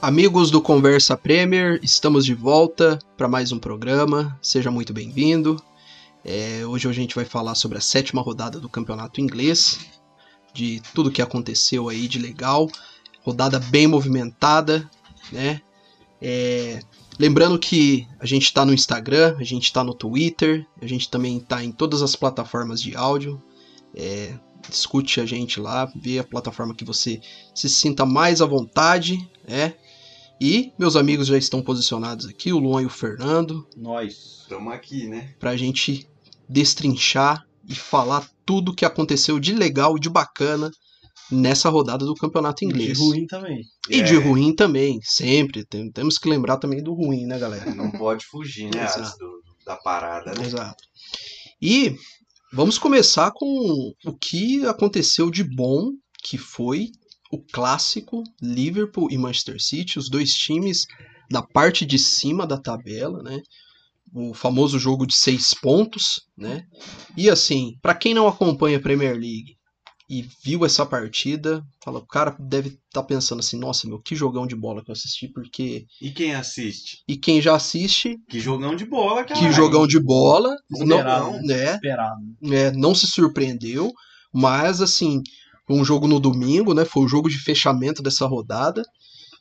Amigos do Conversa Premier, estamos de volta para mais um programa. Seja muito bem-vindo. É, hoje a gente vai falar sobre a sétima rodada do campeonato inglês, de tudo que aconteceu aí de legal. Rodada bem movimentada, né? É, lembrando que a gente está no Instagram, a gente está no Twitter, a gente também está em todas as plataformas de áudio. É, escute a gente lá, vê a plataforma que você se sinta mais à vontade, é. E meus amigos já estão posicionados aqui, o Luan e o Fernando. Nós. Estamos aqui, né? Pra gente destrinchar e falar tudo que aconteceu de legal e de bacana nessa rodada do campeonato inglês. E de ruim também. E É. de ruim também, sempre. Tem- temos que lembrar também do ruim, né, galera? Não pode fugir, né? Do- da parada, né? Exato. E vamos começar com o que aconteceu de bom, que foi o clássico Liverpool e Manchester City, os dois times da parte de cima da tabela, né? O famoso jogo de seis pontos, né? E assim, para quem não acompanha a Premier League e viu essa partida, fala, o cara deve estar pensando assim, nossa, meu, que jogão de bola que eu assisti, porque E quem assiste? e quem já assiste, Que jogão de bola, cara. que jogão de bola, Esperado, não, né? Esperado. é, não se surpreendeu, mas assim, um jogo no domingo, né? Foi o jogo de fechamento dessa rodada.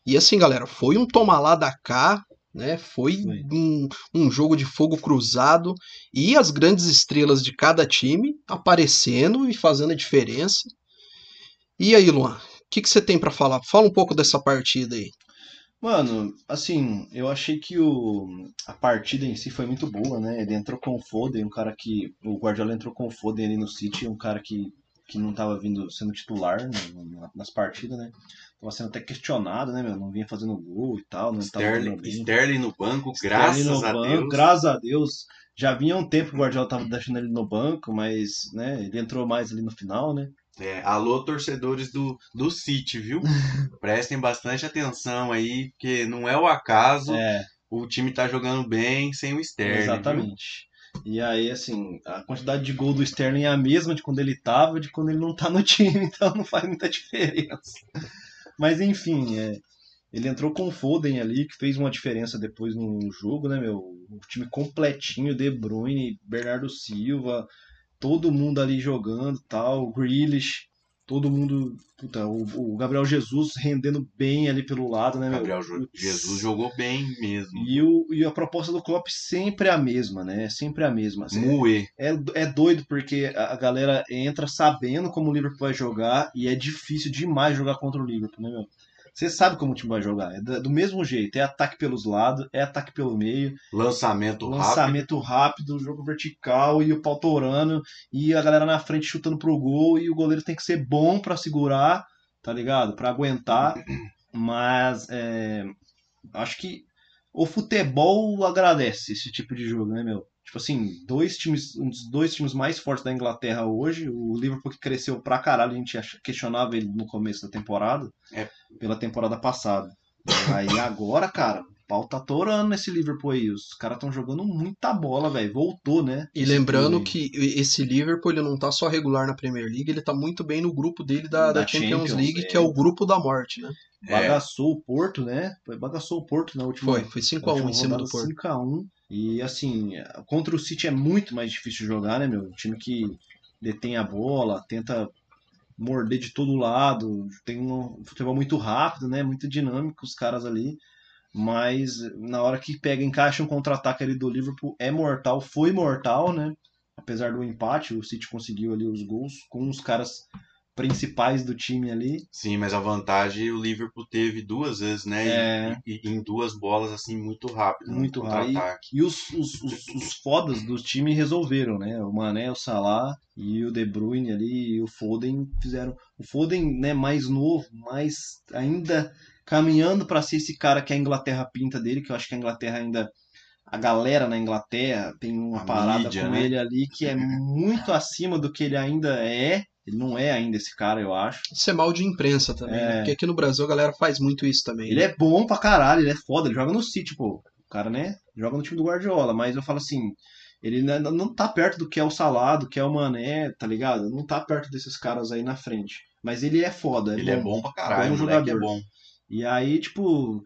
E assim, galera, foi um toma lá da cá, né? Foi. Um, um jogo de fogo cruzado e as grandes estrelas de cada time aparecendo e fazendo a diferença. E aí, Luan, o que, que você tem pra falar? Fala um pouco dessa partida aí. Mano, assim, eu achei que o, a partida em si foi muito boa, né? Ele entrou com o Foden, um cara que. O Guardiola entrou com o Foden ali no City, um cara que, que não tava vindo sendo titular no- nas partidas, né? Tava sendo até questionado, né, meu? Não vinha fazendo gol e tal, não tava Sterling, bem. Sterling no banco, Sterling graças no a banco, Deus. Graças a Deus. Já vinha um tempo que o Guardiola tava deixando ele no banco, mas, né, ele entrou mais ali no final, né? É, alô, torcedores do, do City, viu? Prestem bastante atenção aí, porque não é o acaso. É, O time tá jogando bem sem o Sterling. viu? E aí, assim, a quantidade de gol do Sterling é a mesma de quando ele tava, de quando ele não tá no time, então não faz muita diferença. Mas enfim, é, ele entrou com o Foden ali, que fez uma diferença depois no jogo, né, meu? O time completinho, De Bruyne, Bernardo Silva, todo mundo ali jogando tal, Grealish, todo mundo. Puta, o, o Gabriel Jesus rendendo bem ali pelo lado, né, meu? Gabriel Jo- Jesus jogou bem mesmo. E, o, e a proposta do Klopp sempre é a mesma, né? Sempre a mesma. Muê. é, é doido porque a a galera entra sabendo como o Liverpool vai jogar e é difícil demais jogar contra o Liverpool, né, meu? Você sabe como o time vai jogar. É do mesmo jeito. É ataque pelos lados, é ataque pelo meio, Lançamento rápido. lançamento rápido, jogo vertical e o pau torando e a galera na frente chutando pro gol e o goleiro tem que ser bom pra segurar, tá ligado? Pra aguentar. Mas é, acho que o futebol agradece esse tipo de jogo, né, meu? Tipo assim, dois times, um dos dois times mais fortes da Inglaterra hoje, o Liverpool que cresceu pra caralho, a gente questionava ele no começo da temporada, É. pela temporada passada. Aí agora, cara, o pau tá torando nesse Liverpool aí. Os caras estão jogando muita bola, velho. Voltou, né? E lembrando que esse Liverpool ele não tá só regular na Premier League, ele tá muito bem no grupo dele da, da Da Champions, Champions, League, é. que é o grupo da morte, né? É, bagaçou o Porto, né? Foi- Bagaçou o Porto na última Foi, foi 5x1 em cima do Porto. 5x1. E assim, contra o City é muito mais difícil jogar, né, meu? Um time que detém a bola, tenta morder de todo lado, tem um futebol muito rápido, né? Muito dinâmico os caras ali. Mas na hora que pega, encaixa um contra-ataque ali do Liverpool, é mortal, foi mortal, né? Apesar do empate, o City conseguiu ali os gols com os caras principais do time ali. Sim, mas a vantagem o Liverpool teve duas vezes, né? E- É. E, e em duas bolas, assim, muito rápido. no Muito rápido. contra-ataque. E os, os, os, os fodas do time resolveram, né? O Mané, o Salah e o De Bruyne ali e o Foden fizeram. O Foden, né, mais novo, mais ainda caminhando para ser esse cara que a Inglaterra pinta dele, que eu acho que a Inglaterra ainda. A galera na Inglaterra tem uma A parada mídia, com né? ele ali que é muito acima do que ele ainda é. Ele não é ainda esse cara, eu acho. Isso é mal de imprensa também, É. né? Porque aqui no Brasil a galera faz muito isso também. Ele né? é bom pra caralho, ele é foda, ele joga no City, pô. O cara, né, joga no time do Guardiola, mas eu falo assim, ele não, não tá perto do que é o Salah, do que é o Mané, tá ligado? Não tá perto desses caras aí na frente. Mas ele é foda, é Ele é bom. bom pra caralho, Bom o moleque é jogador. bom. E aí, tipo,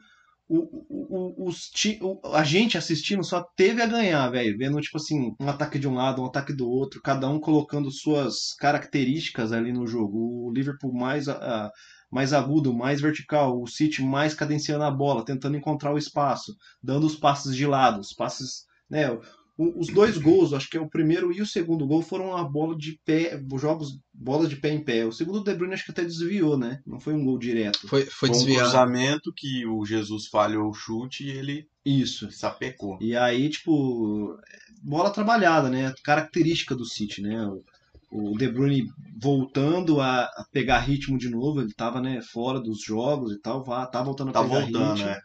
o, o, os, ti- o- a gente assistindo só teve a ganhar, velho. Vendo, tipo assim, um ataque de um lado, um ataque do outro, cada um colocando suas características ali no jogo. O Liverpool mais, a- mais agudo, mais vertical, o City mais cadenciando a bola, tentando encontrar o espaço, dando os passes de lado, os passes, né? O- Os dois gols, acho que é o primeiro e o segundo gol, foram a bola de pé, jogos, bolas de pé em pé. O segundo o De Bruyne acho que até desviou, né? Não foi um gol direto. Foi, foi Foi um desviado. cruzamento que o Jesus falhou o chute e ele Isso. sapecou. E aí, tipo, bola trabalhada, né? Característica do City, né? O, o De Bruyne voltando a, a pegar ritmo de novo, ele tava, né, fora dos jogos e tal, vá, tá voltando a Tá pegar voltando, ritmo. né?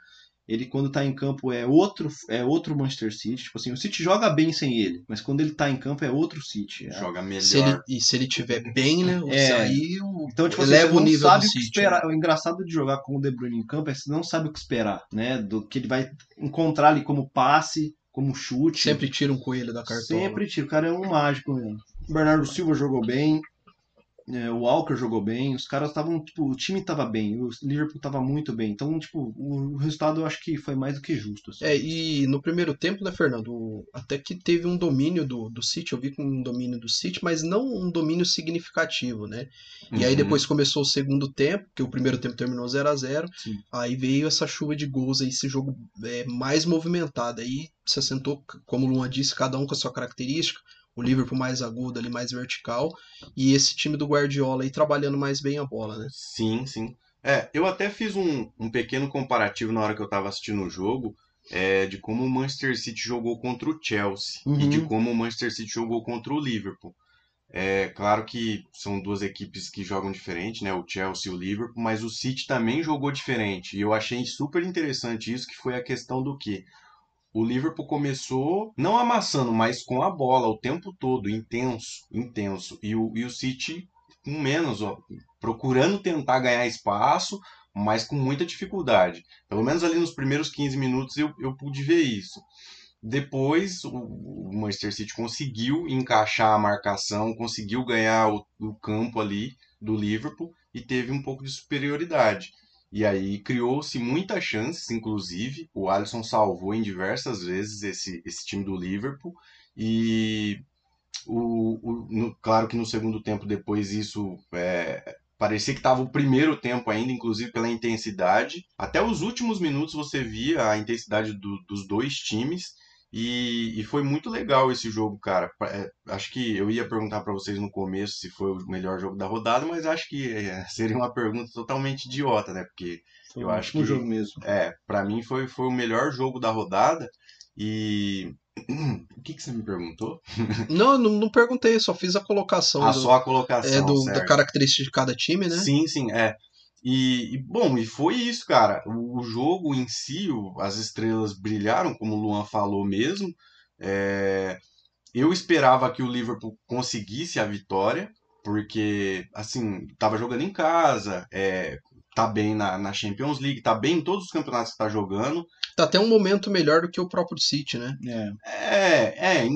Ele quando tá em campo é outro, é outro Manchester City, tipo assim, o City joga bem sem ele, mas quando ele tá em campo é outro City. É- Joga melhor. Se ele, e se ele tiver bem, né? É. Aí o- Então, tipo assim, eleva o não nível sabe do o que City. esperar. né? O engraçado de jogar com o De Bruyne em campo é que você não sabe o que esperar, né? Do que ele vai encontrar ali como passe, como chute. Sempre tira um coelho da cartola. Sempre tira. O cara é um mágico mesmo. O Bernardo Silva jogou bem. É, o Walker jogou bem. Os caras estavam, tipo, o time tava bem. O Liverpool tava muito bem. Então, tipo, o, resultado eu acho que foi mais do que justo. assim. É, e no primeiro tempo, né, Fernando? Até que teve um domínio do, do City, eu vi com um domínio do City, mas não um domínio significativo, né? E aí Uhum. depois começou o segundo tempo, que o primeiro tempo terminou 0 a 0 Sim. Aí veio essa chuva de gols aí, esse jogo é, mais movimentado. Aí se assentou, como o Luan disse, cada um com a sua característica. O Liverpool mais agudo ali, mais vertical. E esse time do Guardiola aí trabalhando mais bem a bola, né? Sim, sim. É, eu até fiz um, um pequeno comparativo na hora que eu tava assistindo o jogo, é, de como o Manchester City jogou contra o Chelsea e Uhum. de como o Manchester City jogou contra o Liverpool. É claro que são duas equipes que jogam diferente, né? O Chelsea e o Liverpool, mas o City também jogou diferente. E eu achei super interessante isso, que foi a questão do que o Liverpool começou não amassando, mas com a bola o tempo todo, intenso, intenso. E o, e o City com menos, ó, procurando tentar ganhar espaço, mas com muita dificuldade. Pelo menos ali nos primeiros 15 minutos eu, eu pude ver isso. Depois o, Manchester City conseguiu encaixar a marcação, conseguiu ganhar o, o campo ali do Liverpool e teve um pouco de superioridade. E aí criou-se muitas chances, inclusive. O Alisson salvou em diversas vezes esse, esse time do Liverpool. E o, o- no- claro que no segundo tempo, depois isso é, parecia que estava o primeiro tempo ainda, inclusive pela intensidade. Até os últimos minutos você via a intensidade do- dos dois times. E, e foi muito legal esse jogo, cara. É, acho que eu ia perguntar para vocês no começo se foi o melhor jogo da rodada, mas acho que é, seria uma pergunta totalmente idiota, né? Porque Foi eu um acho que- jogo mesmo. é, pra mim foi, foi o melhor jogo da rodada. E. O que, que você me perguntou? Não, eu não, não perguntei, só fiz a colocação Ah, do, só a colocação. é, do- da característica de cada time, né? Sim, sim, é. E, e, bom, e foi isso, cara. O, o jogo em si, o- as estrelas brilharam, como o Luan falou mesmo. É, eu esperava que o Liverpool conseguisse a vitória, porque, assim, tava jogando em casa, é, tá bem na, na Champions League, tá bem em todos os campeonatos que tá jogando. Tá até um momento melhor do que o próprio City, né? É. É, é, em,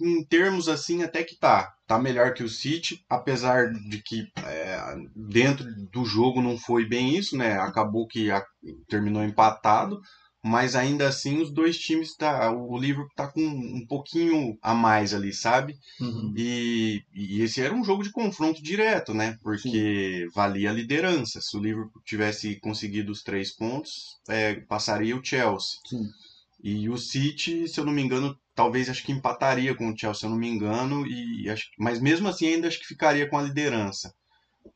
em- em termos assim até que tá. Tá melhor que o City, apesar de que é, dentro do jogo não foi bem isso, né? Acabou que a- terminou empatado, mas ainda assim os dois times tá, o Liverpool tá com um pouquinho a mais ali, sabe? Uhum. E, e esse era um jogo de confronto direto, né? Porque valia a liderança. Se o Liverpool tivesse conseguido os três pontos, é, passaria o Chelsea. Sim. E o City, se eu não me engano, talvez acho que empataria com o Chelsea, se eu não me engano, e acho, mas mesmo assim ainda acho que ficaria com a liderança.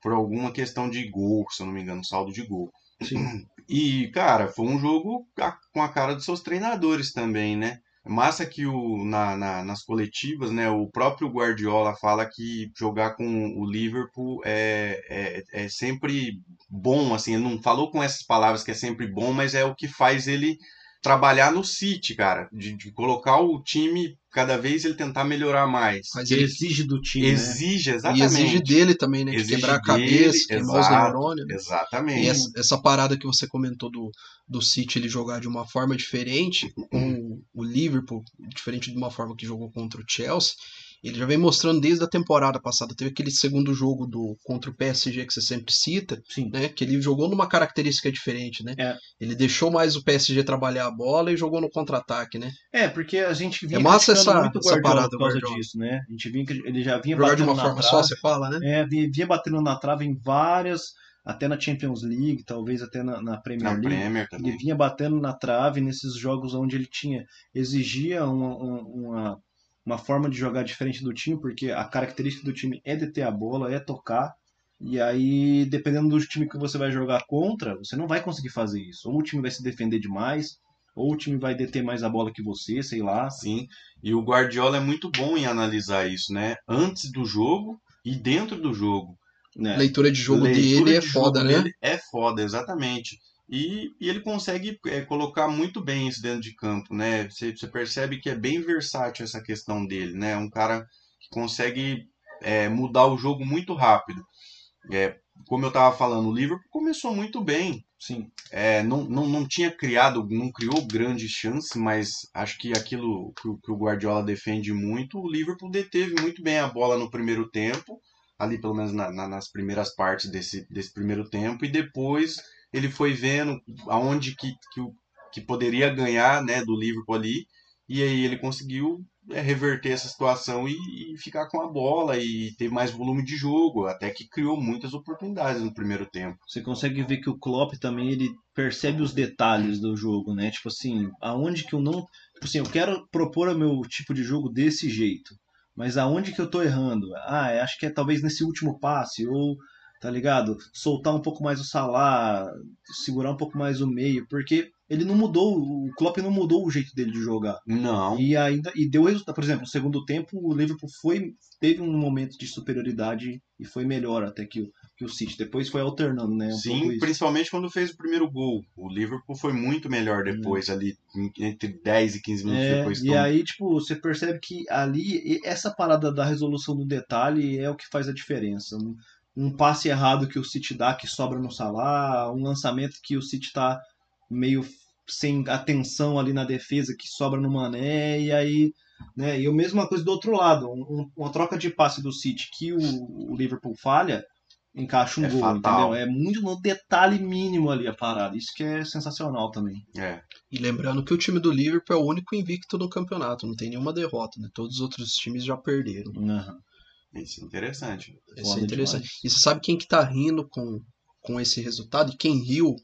Por alguma questão de gol, se eu não me engano, saldo de gol. Sim. E, cara, foi um jogo com a cara dos seus treinadores também, né? Massa que o, na, na- nas coletivas, né, o próprio Guardiola fala que jogar com o Liverpool é, é, é sempre bom, assim, ele não falou com essas palavras que é sempre bom, mas é o que faz ele trabalhar no City, cara, de, de colocar o time cada vez ele tentar melhorar mais. Mas ele exige do time, né? Exige, e exatamente. exige dele também, né? De Exige quebrar a dele, cabeça, queimar os exato, neurônios. né? Exatamente. E essa, essa parada que você comentou do, do City ele jogar de uma forma diferente com o Liverpool, diferente de uma forma que jogou contra o Chelsea, Ele já vem mostrando desde a temporada passada. Teve aquele segundo jogo do contra o PSG que você sempre cita, Sim. né? Que ele jogou numa característica diferente, né? É. Ele deixou mais o PSG trabalhar a bola e jogou no contra-ataque, né? É, porque a gente vinha É massa essa- muito essa parada, por causa disso, né? A gente vinha, que ele já vinha Jogar de batendo uma na forma trave, só, você fala, né? É, vinha, vinha batendo na trave em várias, até na Champions League, talvez até na, na Premier Na League. Premier Ele vinha batendo na trave nesses jogos onde ele tinha exigia uma, uma, uma, uma forma de jogar diferente do time, porque a característica do time é deter a bola, é tocar. E aí, dependendo do time que você vai jogar contra, você não vai conseguir fazer isso. Ou o time vai se defender demais, ou o time vai deter mais a bola que você, sei lá. Sim. E o Guardiola é muito bom em analisar isso, né? Antes do jogo e dentro do jogo. Né? Leitura de jogo Leitura dele é de foda, jogo né? É foda, exatamente. E, e ele consegue é, colocar muito bem isso dentro de campo, né? Você, você percebe que é bem versátil essa questão dele, né? Um cara que consegue é, mudar o jogo muito rápido. É, como eu estava falando, o Liverpool começou muito bem. Sim. É, não, não, não tinha criado, não criou grande chance, mas acho que aquilo que, o- que o Guardiola defende muito, o Liverpool deteve muito bem a bola no primeiro tempo, ali pelo menos na- na- nas primeiras partes desse, desse primeiro tempo, e depois ele foi vendo aonde que, que, que poderia ganhar né, do Liverpool ali, e aí ele conseguiu é, reverter essa situação e, e ficar com a bola e ter mais volume de jogo, até que criou muitas oportunidades no primeiro tempo. Você consegue ver que o Klopp também ele percebe os detalhes do jogo, né? Tipo assim, aonde que eu não, tipo assim, eu quero propor o meu tipo de jogo desse jeito, mas aonde que eu tô errando? Ah, eu acho que é talvez nesse último passe ou tá ligado? Soltar um pouco mais o Salah, segurar um pouco mais o meio, porque ele não mudou, o Klopp não mudou o jeito dele de jogar. Não, E ainda e deu resultado, por exemplo, no segundo tempo o Liverpool foi teve um momento de superioridade e foi melhor até que o que o City. Depois foi alternando, né? Um Sim, principalmente quando fez o primeiro gol. O Liverpool foi muito melhor depois, ali entre 10 e 15 minutos. É, depois. e aí, tipo, você percebe que ali, essa parada da resolução do detalhe é o que faz a diferença. Um, passe errado que o City dá, que sobra no Salah, um lançamento que o City tá meio sem atenção ali na defesa, que sobra no Mané, e aí, né, e a mesma coisa do outro lado, um- um- uma troca de passe do City que o, o Liverpool falha, encaixa um É gol, fatal. entendeu? É muito no detalhe mínimo ali a parada, isso que é sensacional também. É, E lembrando que o time do Liverpool é o único invicto no campeonato, não tem nenhuma derrota, né? Todos os outros times já perderam. Aham. Isso é interessante. Isso é interessante. demais. E você sabe quem que tá rindo com, com esse resultado? E quem riu?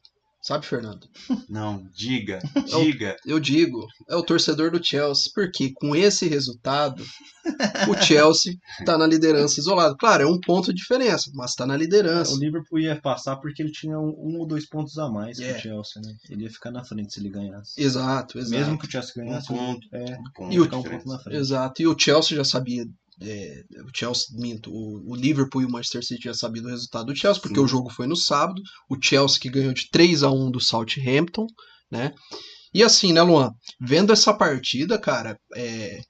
Sabe, Fernando? Não, diga, É o- diga. Eu digo, é o torcedor do Chelsea, porque com esse resultado, o Chelsea tá na liderança isolado. Claro, é um ponto de diferença, mas tá na liderança. O Liverpool ia passar porque ele tinha um, um ou dois pontos a mais que É. o Chelsea, né? Ele ia ficar na frente se ele ganhasse. Exato, exato. Mesmo que o Chelsea Um ganhasse, ponto. é, Com E o- um pouco na frente. Exato. E o Chelsea já sabia. É, o Chelsea, minto, o, o Liverpool e o Manchester City já sabiam do resultado do Chelsea, porque Sim. o jogo foi no sábado. O Chelsea que ganhou de 3 a 1 do Southampton, né? E assim, né, Luan? Vendo essa partida, cara, é,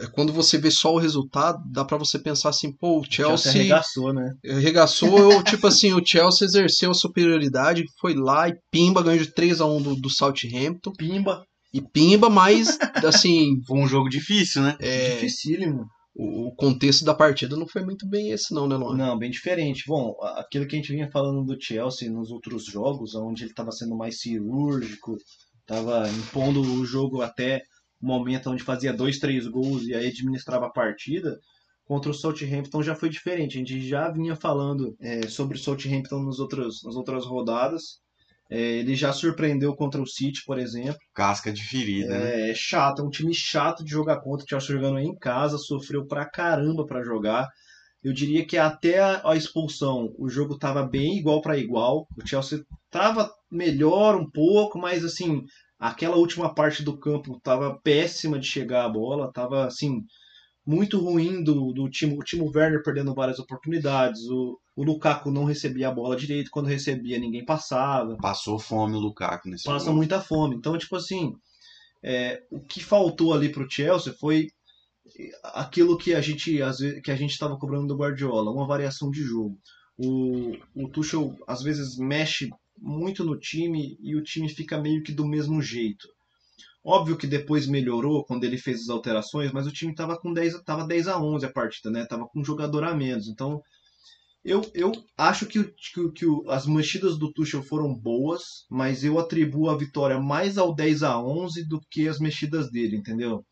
é quando você vê só o resultado, dá pra você pensar assim, pô, o O Chelsea Chelsea arregaçou, né? arregaçou, ou, tipo assim, o Chelsea exerceu a superioridade, foi lá e pimba, ganhou de 3 a 1 do, do Southampton. Pimba, E pimba, mas, assim, Foi um jogo difícil, né? é, dificílimo. O, contexto da partida não foi muito bem esse não, né, Luan? Não, bem diferente. Bom, aquilo que a gente vinha falando do Chelsea nos outros jogos, onde ele estava sendo mais cirúrgico, estava impondo o jogo até o momento onde fazia dois, três gols e aí administrava a partida. Contra o Southampton já foi diferente. A gente já vinha falando é, sobre o Southampton nos outros, nas outras rodadas. É, ele já surpreendeu contra o City, por exemplo. Casca de ferida, né? É, é chato, é um time chato de jogar contra. O Chelsea jogando em casa, sofreu pra caramba pra jogar. Eu diria que até a, expulsão o jogo tava bem igual pra igual. O Chelsea tava melhor um pouco, mas assim, aquela última parte do campo tava péssima de chegar a bola, tava assim muito ruim do, do time, o Timo Werner perdendo várias oportunidades, o, o Lukaku não recebia a bola direito, quando recebia ninguém passava Passou fome o Lukaku nesse passa jogo. muita fome. Então, tipo assim, é, o que faltou ali pro Chelsea foi aquilo que a gente às vezes, que a gente estava cobrando do Guardiola, uma variação de jogo. O, o Tuchel às vezes mexe muito no time e o time fica meio que do mesmo jeito. Óbvio que depois melhorou quando ele fez as alterações, mas o time tava com 10, tava 10 a 11 a partida, né? Tava com um jogador a menos. Então, eu, eu acho que, que, que as mexidas do Tuchel foram boas, mas eu atribuo a vitória mais ao 10 a 11 do que as mexidas dele, entendeu?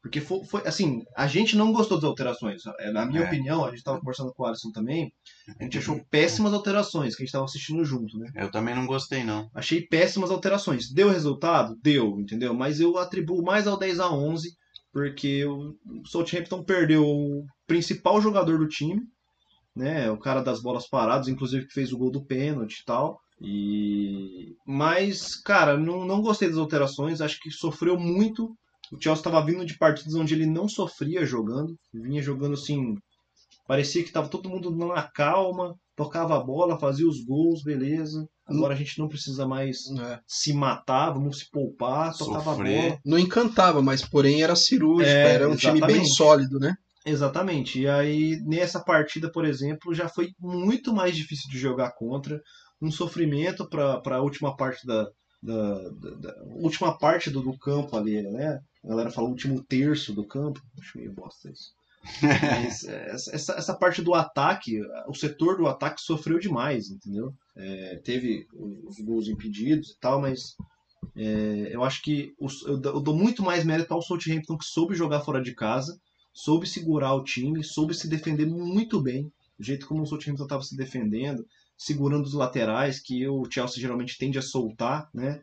Porque foi, foi- assim, a gente não gostou das alterações. É, Na minha É. opinião, a gente estava conversando com o Alisson também, a gente achou péssimas alterações que a gente estava assistindo junto, né? Eu também não gostei, não. Achei péssimas alterações. Deu resultado? Deu, entendeu? Mas eu atribuo mais ao 10 a 11 porque o Southampton perdeu o principal jogador do time, né? O cara das bolas paradas, inclusive que fez o gol do pênalti e tal. E mas, cara, não, não gostei das alterações, acho que sofreu muito. O Chelsea estava vindo de partidas onde ele não sofria jogando, vinha jogando assim, parecia que tava todo mundo na calma, tocava a bola, fazia os gols, beleza. Agora a gente não precisa mais É. se matar, vamos se poupar, tocava a Sofrer. bola. Não encantava, mas porém era cirúrgico, É, era um time bem exatamente. sólido, né? Exatamente. E aí, nessa partida, por exemplo, já foi muito mais difícil de jogar contra. Um sofrimento para a última parte da, da, da- da- última parte do, do campo ali, né? A galera fala último terço do campo. Acho meio bosta isso. Mas é, essa, essa parte do ataque, o setor do ataque sofreu demais, entendeu? É, teve os gols impedidos e tal, mas é, eu acho que os- eu, dou- eu dou muito mais mérito ao Southampton que soube jogar fora de casa, soube segurar o time, soube se defender muito bem, do jeito como o Southampton estava se defendendo, segurando os laterais, que o Chelsea geralmente tende a soltar, né?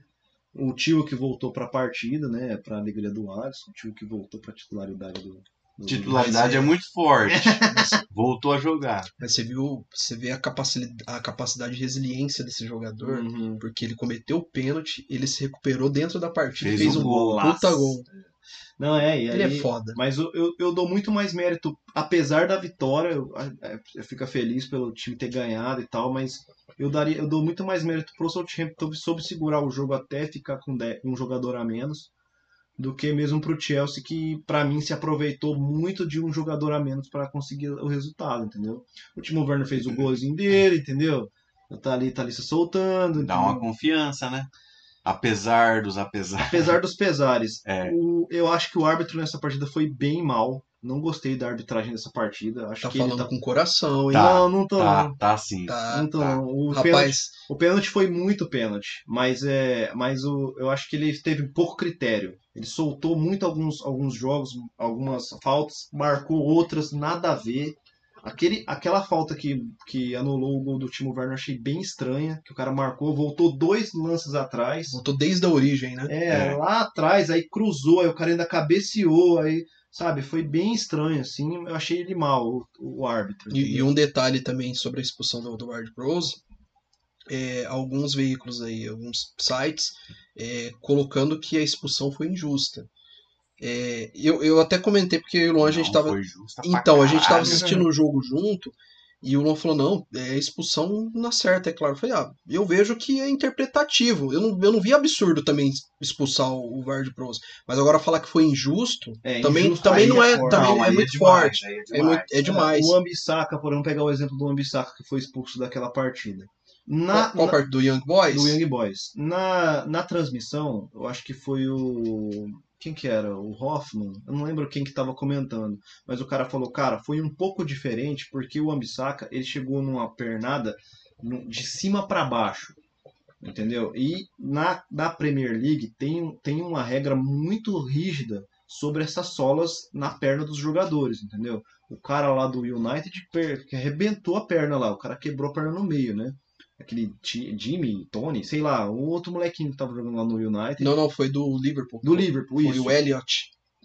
O tio que voltou para a partida, né? Para alegria do Alisson, o tio que voltou para titularidade do, do Titularidade é muito forte. Voltou a jogar. Mas você viu, você vê a capacidade, a capacidade de resiliência desse jogador, Uhum. porque ele cometeu o pênalti, ele se recuperou dentro da partida e Fez fez um um gol, puta gol. Não, é, e Ele aí, é foda. Mas eu, eu, eu dou muito mais mérito, apesar da vitória, eu, é, eu fico feliz pelo time ter ganhado e tal, mas eu daria, eu dou muito mais mérito pro Southampton soube segurar o jogo até ficar com um jogador a menos do que mesmo pro Chelsea que pra mim se aproveitou muito de um jogador a menos para conseguir o resultado, entendeu? O Timo Werner fez o golzinho dele, entendeu? Tá ali, tá ali se soltando, Dá uma entendeu? confiança, né? Apesar dos apesar. apesar dos pesares. É. O- eu acho que o árbitro nessa partida foi bem mal. Não gostei da arbitragem dessa partida. Acho Tá que falando ele tá... com o coração, hein? Tá, não, não tô. Tá, não. tá sim. Tá, Não tô, tá. não. O, pênalti, Rapaz, o pênalti foi muito pênalti, mas é, mas o, eu acho que ele teve pouco critério. Ele soltou muito alguns, alguns jogos, algumas faltas, marcou outras nada a ver. Aquele, aquela falta que, que anulou o gol do Timo Werner achei bem estranha, que o cara marcou, voltou dois lances atrás. voltou desde a origem, né? É, É. lá atrás, aí cruzou, aí o cara ainda cabeceou, aí, sabe, foi bem estranho, assim, eu achei ele mal, o, o árbitro. E, e um detalhe também sobre a expulsão do, do Ward Prowse, é, alguns veículos aí, alguns sites, é, colocando que a expulsão foi injusta. É, eu, eu até comentei porque eu e o Luan, a gente Não, tava. foi justa pra Então, a gente tava caralho. assistindo o jogo junto e o Luan falou: não, é expulsão na certa, é claro. Eu falei: ah, eu vejo que é interpretativo. Eu não, eu não vi absurdo também expulsar o Ward Prowse. Mas agora falar que foi injusto, É, também, injusto também não é, forte. também Não, é aí muito demais, forte. aí É, muito- é demais. O Ambissaca, por vamos pegar o exemplo do Ambissaca que foi expulso daquela partida. Na, Qual, qual na- parte do Young Boys? do Young Boys. Na, na transmissão, eu acho que foi o. Quem que era? O Hoffman? Eu não lembro quem que tava comentando. Mas o cara falou, cara, foi um pouco diferente porque o Ambissaca ele chegou numa pernada de cima para baixo. Entendeu? E na, na Premier League tem, tem uma regra muito rígida sobre essas solas na perna dos jogadores, entendeu? O cara lá do United que arrebentou a perna lá, o cara quebrou a perna no meio, né? Aquele Jimmy, Tony, sei lá, um outro molequinho que tava jogando lá no United. Não, não, foi do Liverpool. Do Liverpool, Foi isso. o Elliot.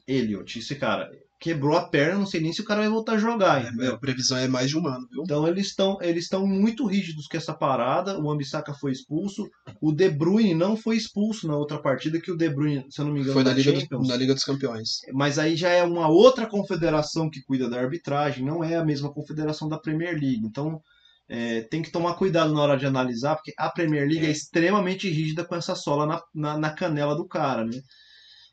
Elliot, esse cara. Quebrou a perna, não sei nem se o cara vai voltar a jogar, entendeu? a previsão é mais de um ano, viu? Então eles estão eles muito rígidos com essa parada. O Ambissaca foi expulso. O De Bruyne não foi expulso na outra partida, que o De Bruyne, se eu não me engano, Foi na Liga, dos, na Liga dos Campeões. Mas aí já é uma outra confederação que cuida da arbitragem, não é a mesma confederação da Premier League. Então é, tem que tomar cuidado na hora de analisar, porque a Premier League é, extremamente rígida com essa sola na, na, na canela do cara, né?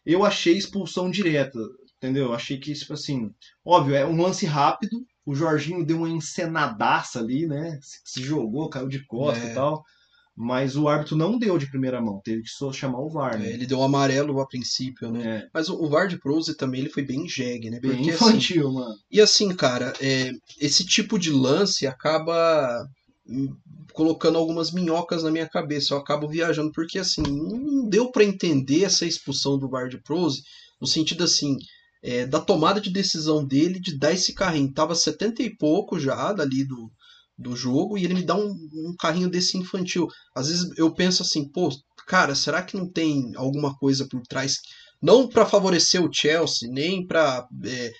Eu achei expulsão direta, entendeu? Achei que, tipo assim, óbvio, é um lance rápido. O Jorginho deu uma encenadaça ali, né? Se, se jogou, caiu de costas É. e tal. Mas o árbitro não deu de primeira mão, teve que só chamar o VAR, É, né? ele deu um amarelo a princípio, né? É, Mas o, o VAR de Prose também ele foi bem jegue, né? bem Porque assim, infantil, mano. E assim, cara, é, esse tipo de lance acaba hum, colocando algumas minhocas na minha cabeça. Eu acabo viajando, porque assim, não deu pra entender essa expulsão do Bard Prose no sentido assim. é, da tomada de decisão dele de dar esse carrinho. Tava 70 e pouco já dali do, do jogo e ele me dá um, um carrinho desse infantil. Às vezes eu penso assim, pô, cara, será que não tem alguma coisa por trás? Não para favorecer o Chelsea, nem para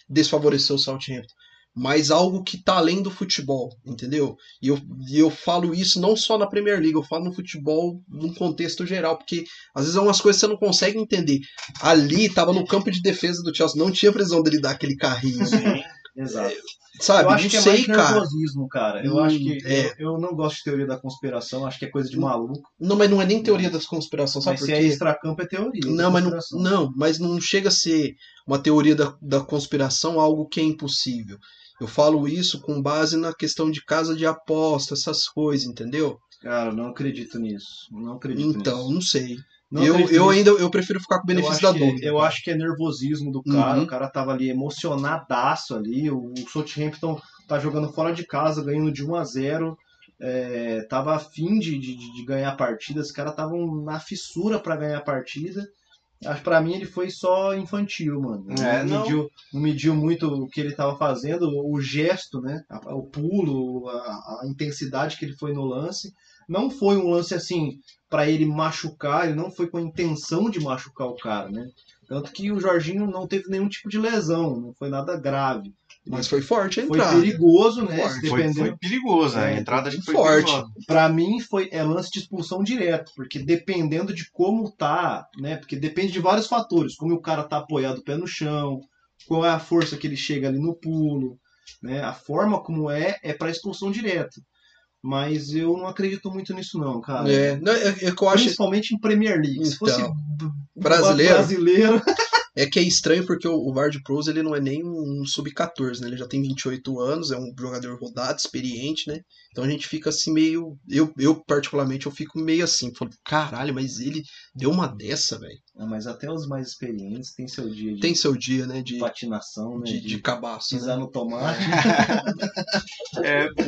desfavorecer o Southampton, mas algo que tá além do futebol, entendeu? E eu, eu falo isso não só na Premier League, eu falo no futebol num contexto geral, porque às vezes é umas coisas que você não consegue entender. Ali tava no campo de defesa do Chelsea, não tinha precisão dele dar aquele carrinho, né? Exato. sabe? eu acho não que é sei, mais nervosismo, cara. Eu Hum, acho que. é. Eu, eu não gosto de teoria da conspiração, acho que é coisa de maluco. Não, mas não é nem teoria da conspiração, sabe Mas por se quê? é extracampo, é teoria. Não, mas não, não, mas não chega a ser uma teoria da, da conspiração algo que é impossível. Eu falo isso com base na questão de casa de aposta, essas coisas, entendeu? Cara, eu não acredito nisso. Não acredito Então, nisso. não sei. Não eu acredito eu ainda eu prefiro ficar com o benefício da dúvida. Eu acho que é nervosismo do cara. Uhum. O cara tava ali emocionadaço ali. O, o Southampton tá jogando fora de casa, ganhando de 1 a 0 é, tava afim de, de, de ganhar a partida. Os caras estavam na fissura pra ganhar a partida. Acho pra mim ele foi só infantil, mano. É, não. mediu, não mediu muito o que ele tava fazendo, o gesto, né? O pulo, a, a intensidade que ele foi no lance. Não foi um lance assim pra ele machucar, ele não foi com a intenção de machucar o cara, né? Tanto que o Jorginho não teve nenhum tipo de lesão, não foi nada grave. Mas foi forte a Foi entrada. perigoso, né? Forte. se Foi, dependendo. foi perigoso, a É, entrada foi forte. Pra mim foi é lance de expulsão direto, porque dependendo de como tá, né? Porque depende de vários fatores, como o cara tá apoiado o pé no chão, qual é a força que ele chega ali no pulo, né? A forma como é é para expulsão direta. Mas eu não acredito muito nisso não, cara. É, não, que eu acho Principalmente em Premier League. Se fosse Então, brasileiro. brasileiro, é que é estranho porque o, o Vard Pros ele não é nem um sub-14, né? Ele já tem 28 anos, é um jogador rodado, experiente, né? Então a gente fica assim meio. Eu, eu particularmente, eu fico meio assim, falo, caralho, mas ele deu uma dessa, velho. Mas até os mais experientes têm seu dia de Tem seu dia, né? De, patinação, né? de, de cabaço. pisar Né? no tomate. É, pô.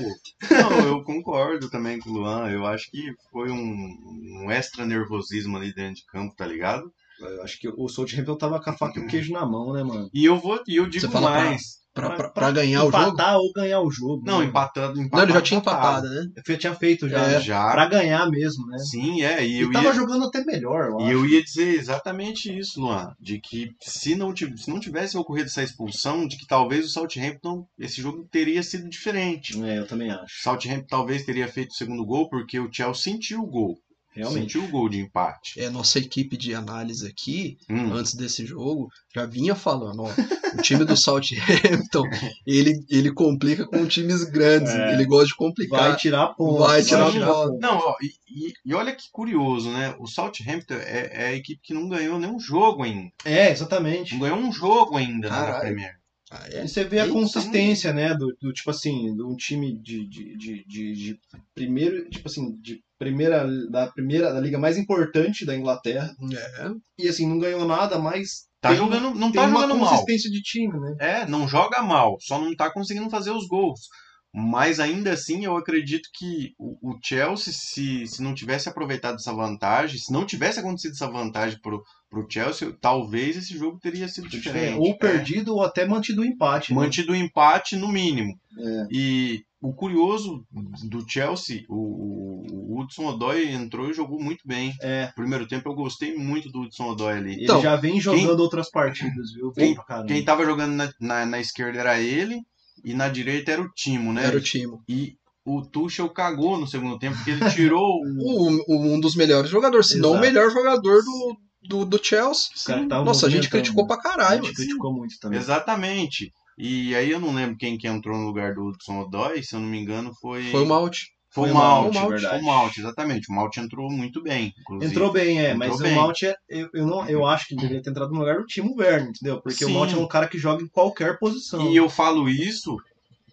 Não, eu concordo também com o Luan. Eu acho que foi um, um extra nervosismo ali dentro de campo, tá ligado? Eu acho que o Southampton tava com a faca e o queijo na mão, né, mano? E eu vou, e eu digo Você fala pra- mais. Pra, pra, pra ganhar o jogo. Empatar ou ganhar o jogo. Não, né? empatando, empatado. Não, ele já tinha empatado, né? Eu tinha feito já. É? Já. Pra ganhar mesmo, né? Sim, é. E E eu tava ia, jogando até melhor, eu e acho. eu ia dizer exatamente isso, Luan. De que se não, se não tivesse ocorrido essa expulsão, de que talvez o Southampton, esse jogo teria sido diferente. É, eu também O acho. Southampton talvez teria feito o segundo gol, porque o Chelsea sentiu o gol. Realmente. Sentiu o gol de empate. É, nossa equipe de análise aqui, Hum. antes desse jogo, já vinha falando, ó, o time do Southampton, ele, ele complica com times grandes, É. ele gosta de complicar. Vai tirar ponto. Vai tirar tirar ponto. ponto. Não, ó, e, e- olha que curioso, né? O Southampton é, é a equipe que não ganhou nenhum jogo ainda. É, exatamente. Não ganhou um jogo ainda na Caralho. Premier. Ah, é? E você vê a consistência, né? Do, do, tipo assim, de um time de, de, de, de, de primeiro, tipo assim, de primeira, da primeira, da liga mais importante da Inglaterra. É. E assim, não ganhou nada, mas Tá tem, jogando, não tem tá uma jogando mal. consistência de time, né? É, não joga mal, só não tá conseguindo fazer os gols. Mas ainda assim, eu acredito que o, o Chelsea, se, se não tivesse aproveitado essa vantagem, se não tivesse acontecido essa vantagem pro, pro Chelsea, talvez esse jogo teria sido diferente. Ou É. perdido ou até mantido o empate. né? Mantido o empate no mínimo. É. E o curioso do Chelsea, o, o, o Hudson Odoi entrou e jogou muito bem. É, primeiro tempo eu gostei muito do Hudson Odoi ali. ele Então, já vem jogando outras partidas, viu? Bem pra caramba. Quem tava jogando na, na, na esquerda era ele e na direita era o Timo, né? Era o time. E o Tuchel cagou no segundo tempo porque ele tirou o... O, um dos melhores jogadores, se não o melhor jogador do, do, do Chelsea. Nossa, a gente criticou né? pra A caralho. gente mano. criticou muito também. Exatamente. E aí eu não lembro quem que entrou no lugar do Hudson Odoi, se eu não me engano foi... Foi o Malte. Foi o o Malte, Malte, foi verdade. o Malte, exatamente. O Malte entrou muito bem, inclusive. Entrou bem, é, Entrou mas bem. o Mount, é, eu, eu, não, eu acho que deveria ter entrado no lugar do Timo Werner, entendeu? Porque Sim. o Mount é um cara que joga em qualquer posição. E eu falo isso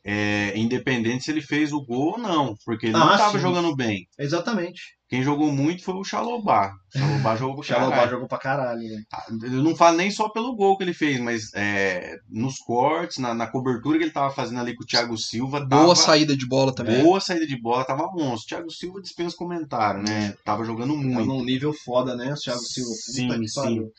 é, independente se ele fez o gol ou não, porque ele Ah, não estava jogando bem. Exatamente. Quem jogou muito foi o Chalobah. O Chalobah jogou O pra Chalobah caralho. jogou pra caralho, né? Eu não falo nem só pelo gol que ele fez, mas é, nos cortes, na, na cobertura que ele tava fazendo ali com o Thiago Silva, tava, Boa saída de bola também. boa saída de bola, tava monstro. Thiago Silva dispensa comentário, né? Tava jogando muito. num nível foda, né? O Thiago Silva. Sim, Puta sim. pariu.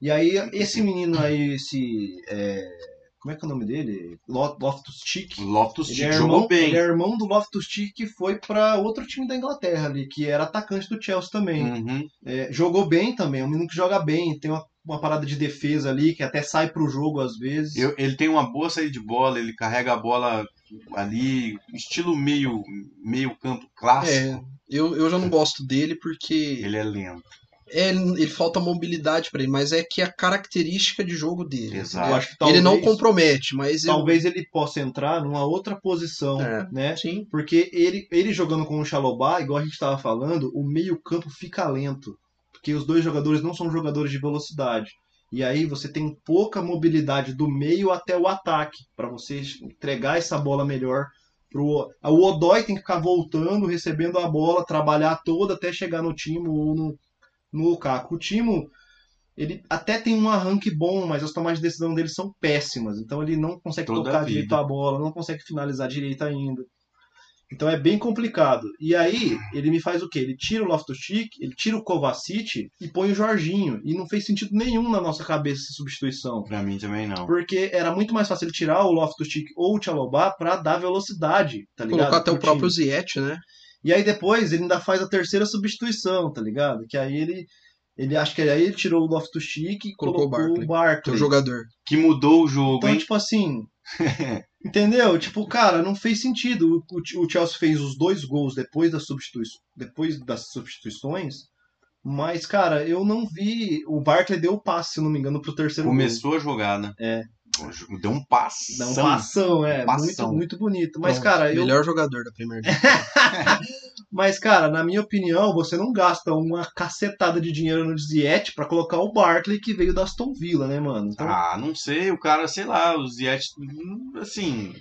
E aí, esse menino aí, esse. é, Como é que é o nome dele? Lo- Loftus Cheek. Loftus Cheek é, jogou irmão, bem. ele é irmão do Loftus Cheek que foi pra outro time da Inglaterra ali, que era atacante do Chelsea também. Uhum. É, jogou bem também, é um menino que joga bem, tem uma, uma parada de defesa ali, que até sai pro jogo às vezes. Eu- ele tem uma boa saída de bola, ele carrega a bola ali, estilo meio, meio campo clássico. É, eu, eu já não gosto dele porque Ele é lento. É, ele falta mobilidade pra ele, mas é que é a característica de jogo dele. Exato. Eu acho que Ele não talvez- compromete, mas eu- Talvez ele possa entrar numa outra posição, É. né? sim. Porque ele, ele jogando com o Xalobá, igual a gente estava falando, o meio-campo fica lento. Porque os dois jogadores não são jogadores de velocidade. E aí você tem pouca mobilidade do meio até o ataque, para você entregar essa bola melhor. Pro... O Odói tem que ficar voltando, recebendo a bola, trabalhar toda até chegar no time ou no, no Lukaku. O time, ele até tem um arranque bom, mas as tomadas de decisão dele são péssimas. Então ele não consegue Toda tocar a direito a bola, não consegue finalizar direito ainda. Então é bem complicado. E aí, ele me faz o quê? Ele tira o Loftus-Cheek, ele tira o Kovacic e põe o Jorginho. E não fez sentido nenhum na nossa cabeça essa substituição. Pra mim também não. Porque era muito mais fácil ele tirar o Loftus-Cheek ou o Tchalobá pra dar velocidade, tá ligado? Colocar até o próprio. Ziyech, né? E aí depois ele ainda faz a terceira substituição, tá ligado? Que aí ele... Ele acho que aí ele tirou o Loftus-Cheek e Colocou colocou, o Barkley, o Barkley. Teu jogador. Que mudou o jogo, Então, hein? tipo assim. entendeu? Tipo, cara, não fez sentido. O, o- o Chelsea fez os dois gols depois das, substitui depois das substituições. Mas, cara, eu não vi. O Barkley deu o passe, se eu não me engano, pro terceiro Começou a jogada. É. Deu um passe. gol. Dá um passão, é. Passão. Muito, muito bonito. Mas, Pronto, cara, eu, Melhor jogador da Premier League. mas, cara, na minha opinião, você não gasta uma cacetada de dinheiro no Ziyech pra colocar o Barkley que veio da Aston Villa, né, mano? Então, Ah, não sei, o cara, sei lá, o Ziyech, hum, assim,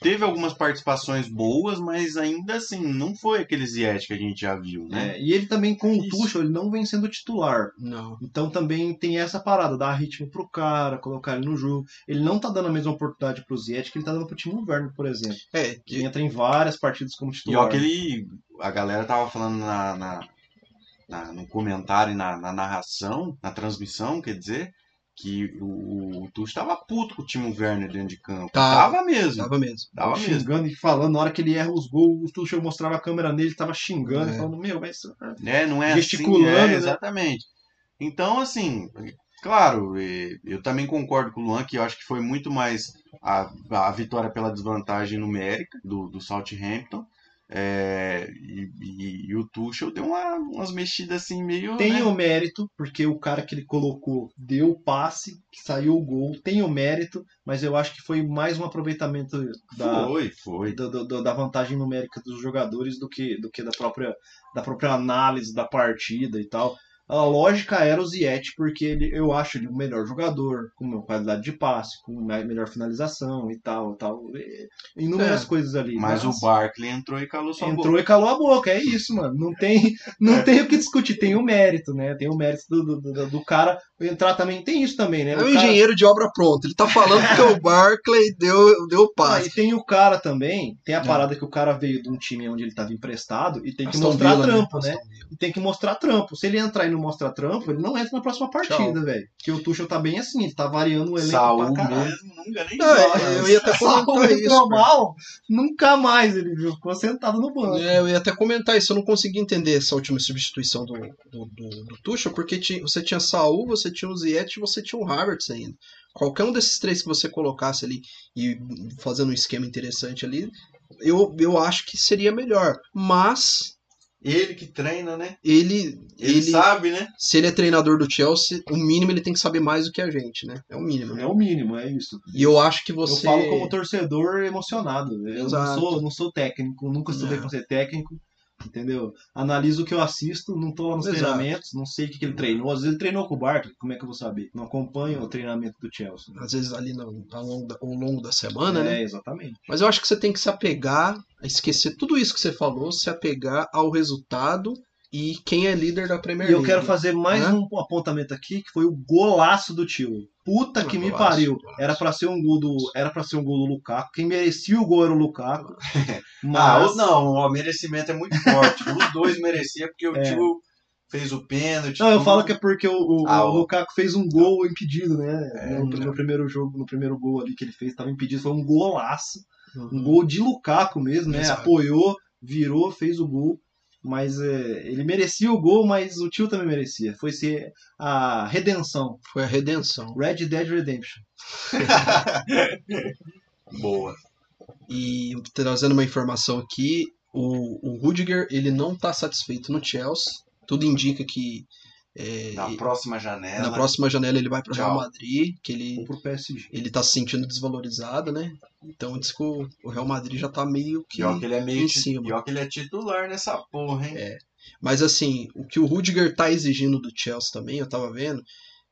teve algumas participações boas, mas ainda assim, não foi aquele Ziyech que a gente já viu, né? é, e ele também, com o. Tuchel, ele não vem sendo titular. Não. Então também tem essa parada, dar ritmo pro cara, colocar ele no jogo. Ele não tá dando a mesma oportunidade pro Ziyech que ele tá dando pro Timo Werner, por exemplo. É, Que entra em várias partidas como E titular. ó, aquele. A galera tava falando na, na- na- no comentário e na, na narração, na transmissão, quer dizer, que o, o Tuchel tava puto com o Timo Werner dentro de campo. Tava. Tava mesmo. tava mesmo. Tava mesmo. xingando e falando, na hora que ele erra os gols, o Tuchel mostrava a câmera nele, tava xingando, É. falando, meu, mas... É, não é Gesticulando, assim, é, né? exatamente. Então, assim, claro, eu também concordo com o Luan que eu acho que foi muito mais a, a vitória pela desvantagem numérica do, do Southampton. é, e, Tuchel deu uma- umas mexidas assim meio. Tem né? o mérito, porque o cara que ele colocou deu o passe, saiu o gol, tem o mérito, mas eu acho que foi mais um aproveitamento da, Foi, foi. do- do- do- da vantagem numérica dos jogadores do que, do que da, própria, da própria análise da partida e tal. A lógica era o Ziyech, porque ele, eu acho ele o melhor jogador, com qualidade de passe, com melhor finalização e tal, tal. e- Inúmeras É, coisas ali. Mas o Barkley entrou e calou sua entrou boca. e calou a boca, é isso, mano. Não tem, não tem o que discutir, tem o mérito, né? Tem o mérito do, do, do- do cara entrar também. Tem isso também, né? É O um cara- engenheiro de obra pronta. Ele tá falando que o Barclay deu, deu Ah, passe. e tem o cara também, tem a É. parada que o cara veio de um time onde ele estava emprestado e tem que Aston mostrar Villa, trampo, né? Aston Villa. E tem que mostrar trampo. Se ele entrar e não mostrar trampo, ele não entra na próxima partida, velho. Porque o Tuchel tá bem assim, ele tá variando o elenco Saúl pra caralho. mesmo, nunca nem Não, é, eu ia até comentar isso. entrou cara. mal, nunca mais ele viu, ficou sentado no banco. É, eu ia até comentar isso, eu não consegui entender essa última substituição do, do, do, do Tuchel, porque ti- você tinha Saul, você tinha o Ziyech e você tinha o Havertz ainda. Qualquer um desses três que você colocasse ali e fazendo um esquema interessante ali, eu, eu acho que seria melhor. Mas Ele que treina, né? ele, Ele, ele, sabe, né? se ele é treinador do Chelsea, o mínimo ele tem que saber mais do que a gente, né? É o mínimo. né? É o mínimo, é isso. E eu acho que Eu você. falo como torcedor emocionado. Eu não sou, não sou técnico, nunca estudei pra ser técnico. Entendeu? Analiso o que eu assisto, não tô lá nos Exato. treinamentos, não sei o que, que ele treinou. Às vezes ele treinou com o Barkley, como é que eu vou saber? Não acompanho o treinamento do Chelsea. Às vezes ali no, ao, longo da, ao longo da semana, é, né? exatamente. Mas eu acho que você tem que se apegar, a esquecer tudo isso que você falou, se apegar ao resultado e quem é líder da Premier E eu League. quero fazer mais Hã? um apontamento aqui, que foi o golaço do tio. Puta que Ah, me golaço, pariu. golaço. Era pra ser um gol do, era para ser um gol do Lukaku. Quem merecia o gol era o Lukaku. Mas Ah, o- não, o merecimento é muito forte. Os dois mereciam porque o É. tio fez o pênalti. Não, eu tudo. falo que é porque o, o- Ah, o Lukaku fez um gol impedido, né? É, no, então. no primeiro jogo, no primeiro gol ali que ele fez, tava impedido. Foi um golaço. Uhum. Um gol de Lukaku mesmo, né? Exato. Apoiou, virou, fez o gol. Mas é, ele merecia o gol, mas o tio também merecia. Foi ser a redenção. Foi a redenção. Red Dead Redemption. Boa. E trazendo uma informação aqui, o, o Rudiger ele não está satisfeito no Chelsea. Tudo indica que é, Na e- próxima janela. na próxima janela ele vai para o Real. Madrid, que ele Ou pro PSG. ele tá se sentindo desvalorizado, né? Então diz que o, o Real Madrid já tá meio que. Pior que ele é meio em cima. Pior que ele é titular nessa porra, hein? É. Mas assim, o que o Rudiger tá exigindo do Chelsea também, eu tava vendo,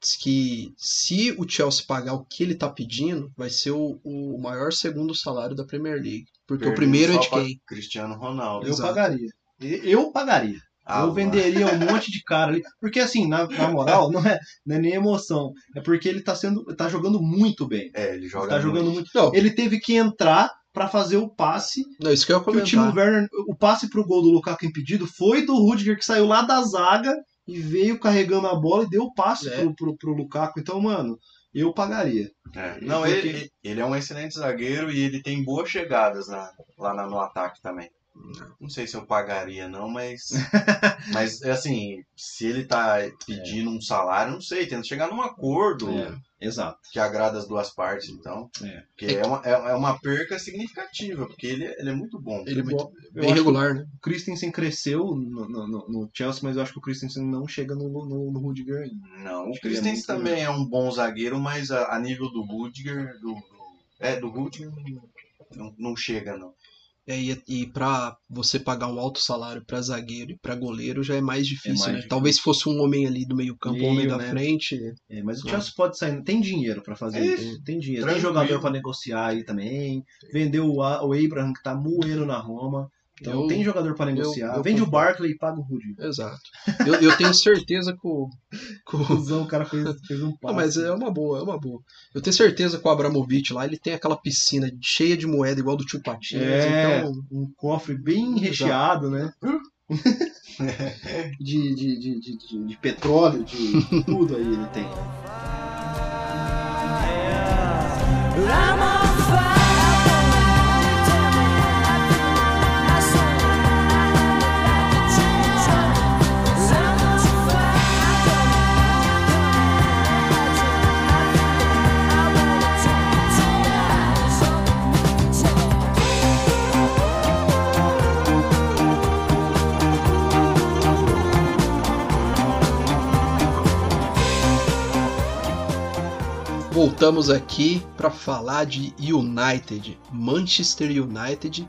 diz que se o Chelsea pagar o que ele tá pedindo, vai ser o, o maior segundo salário da Premier League. Porque o primeiro é de quem? Cristiano Ronaldo. Eu Exato. pagaria. Eu pagaria. Ah, eu venderia um monte de cara ali. Porque assim, na, na moral, não é, não é nem emoção. É porque ele tá sendo. tá jogando muito bem. É, ele joga. Ele tá jogando muito. Não, Ele teve que entrar pra fazer o passe. não, isso que eu ia o Timo. Werner. O passe pro gol do Lukaku impedido foi do Rudiger, que saiu lá da zaga e veio carregando a bola e deu o passe É. pro, pro, pro Lukaku. Então, mano, eu pagaria. É. Não, Porque- ele, ele é um excelente zagueiro e ele tem boas chegadas na- lá na- no ataque também. Não sei se eu pagaria, não, mas. mas, assim, se ele tá pedindo um salário, não sei, tenta chegar num acordo É, exato. que agrada as duas partes, então. É. Porque é uma, é, é uma perca significativa, porque ele, é- ele é muito bom. Ele é muito bem regular, né? O Christensen cresceu no, no, no- Chelsea, mas eu acho que o Christensen não chega no, no, no Rudiger ainda. Não, o Acho é Christensen muito- também é um bom zagueiro, mas a, a nível do Rudiger, do, do- é, do Rudiger não, não chega, não. É, e, e para você pagar um alto salário pra zagueiro e pra goleiro já é mais difícil, mais né? difícil. Talvez se fosse um homem ali do meio campo, um homem da né? frente. É, mas o. Chelsea pode sair, tem dinheiro pra fazer É isso. Tem dinheiro. Tranquilo. Tem jogador pra negociar aí também. Vendeu o, o Abraham que tá moendo na Roma. Então Eu- tem jogador pra negociar. eu Vende o concordo. Barkley e paga o Rudiger. Exato. Eu, eu tenho certeza que o. que o- o cara fez, fez um Não, passe. mas é uma boa, é uma boa. Eu tenho certeza que o Abramovich lá, ele tem aquela piscina cheia de moeda igual do tio Patinhas, É, então um cofre bem Exato. recheado, né? de, de, de, de, de- de petróleo, de tudo aí ele tem. Voltamos aqui para falar de United, Manchester United,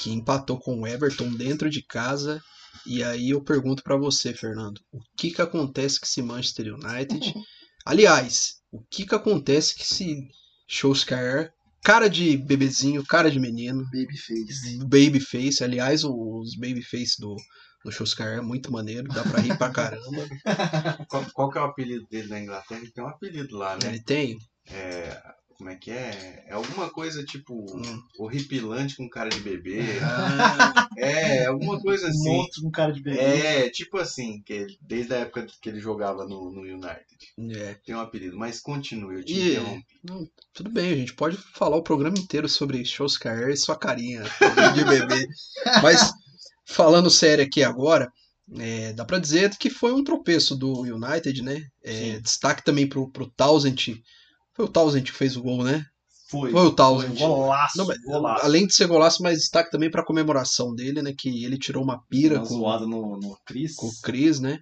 que empatou com o Everton dentro de casa. E aí eu pergunto para você, Fernando, o que que acontece com esse Manchester United? Aliás, o que que acontece com esse Solskjaer? Cara de bebezinho, cara de menino, Babyface. babyface. Aliás, os babyface do, do Solskjaer é muito maneiro, dá pra rir pra caramba. Qual, qual que é o apelido dele na Inglaterra? Ele tem um apelido lá, né? Ele tem É, como é que é? É alguma coisa tipo Hum. horripilante com cara de bebê. Ah, É, alguma coisa assim. monstro com cara de bebê. É, tipo assim, que ele- desde a época que ele jogava no, no United. é. Tem um apelido, mas continue, eu te E- interrompi. Tudo bem, a gente pode falar o programa inteiro sobre Solskjaer e sua carinha de bebê. Mas, falando sério aqui agora, é, dá pra dizer que foi um tropeço do United, né? É, destaque também pro, pro Townsend. Foi o Townsend que fez o gol, né? Foi. Foi o Townsend. Golaço, Não, mas, golaço. além de ser golaço, mas destaque também pra comemoração dele, né? Que ele tirou uma pira Uma com, zoada no, no Chris. com o Cris, né?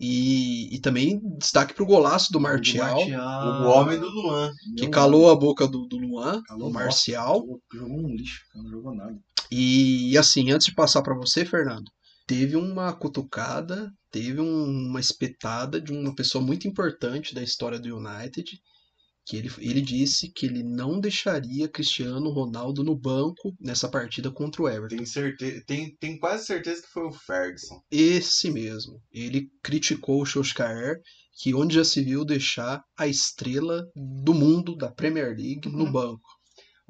E, e também destaque pro golaço do Martial, O homem do Luan. que calou a boca do, do Luan, Calou, o Marcial. Jogou um lixo, não jogou nada. E assim, antes de passar para você, Fernando, teve uma cutucada, teve um- uma espetada de uma pessoa muito importante da história do United, que ele, ele disse que ele não deixaria Cristiano Ronaldo no banco nessa partida contra o Everton. Tem, certeza, tem, tem quase certeza que foi o Ferguson. Esse mesmo. Ele criticou o Solskjaer, que onde já se viu deixar a estrela do mundo da Premier League no banco.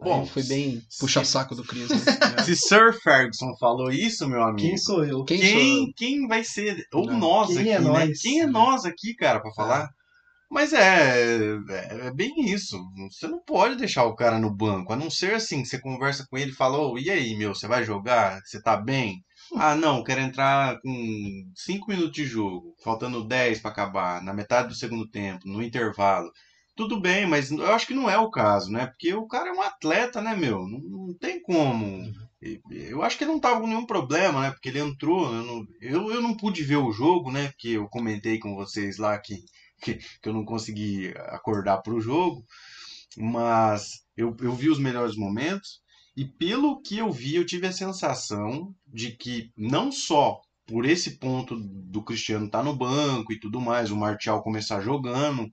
Aí Bom, foi bem se- puxa-saco do Chris. Né? Se Sir Ferguson falou isso, meu amigo, Quem sou eu? Quem sou eu? quem, quem vai ser? Ou Não. nós Quem aqui, é né? nós? Quem é nós aqui, cara, pra falar? Mas é, é, é bem isso. Você não pode deixar o cara no banco, a não ser assim, que você conversa com ele e fala, ô, e aí, meu, você vai jogar? Você tá bem? Ah, não, quero entrar com 5 minutos de jogo, faltando 10 pra acabar, na metade do segundo tempo, no intervalo. Tudo bem, mas eu acho que não é o caso, né? Porque o cara é um atleta, né, meu? Não, não tem como. Eu acho que não tava com nenhum problema, né? Porque ele entrou. Eu não, eu, eu não pude ver o jogo, né? Porque eu comentei com vocês lá que, que, que eu não consegui acordar pro jogo. Mas eu, eu vi os melhores momentos. E pelo que eu vi, eu tive a sensação de que não só por esse ponto do Cristiano estar no banco e tudo mais, o Martial começar jogando,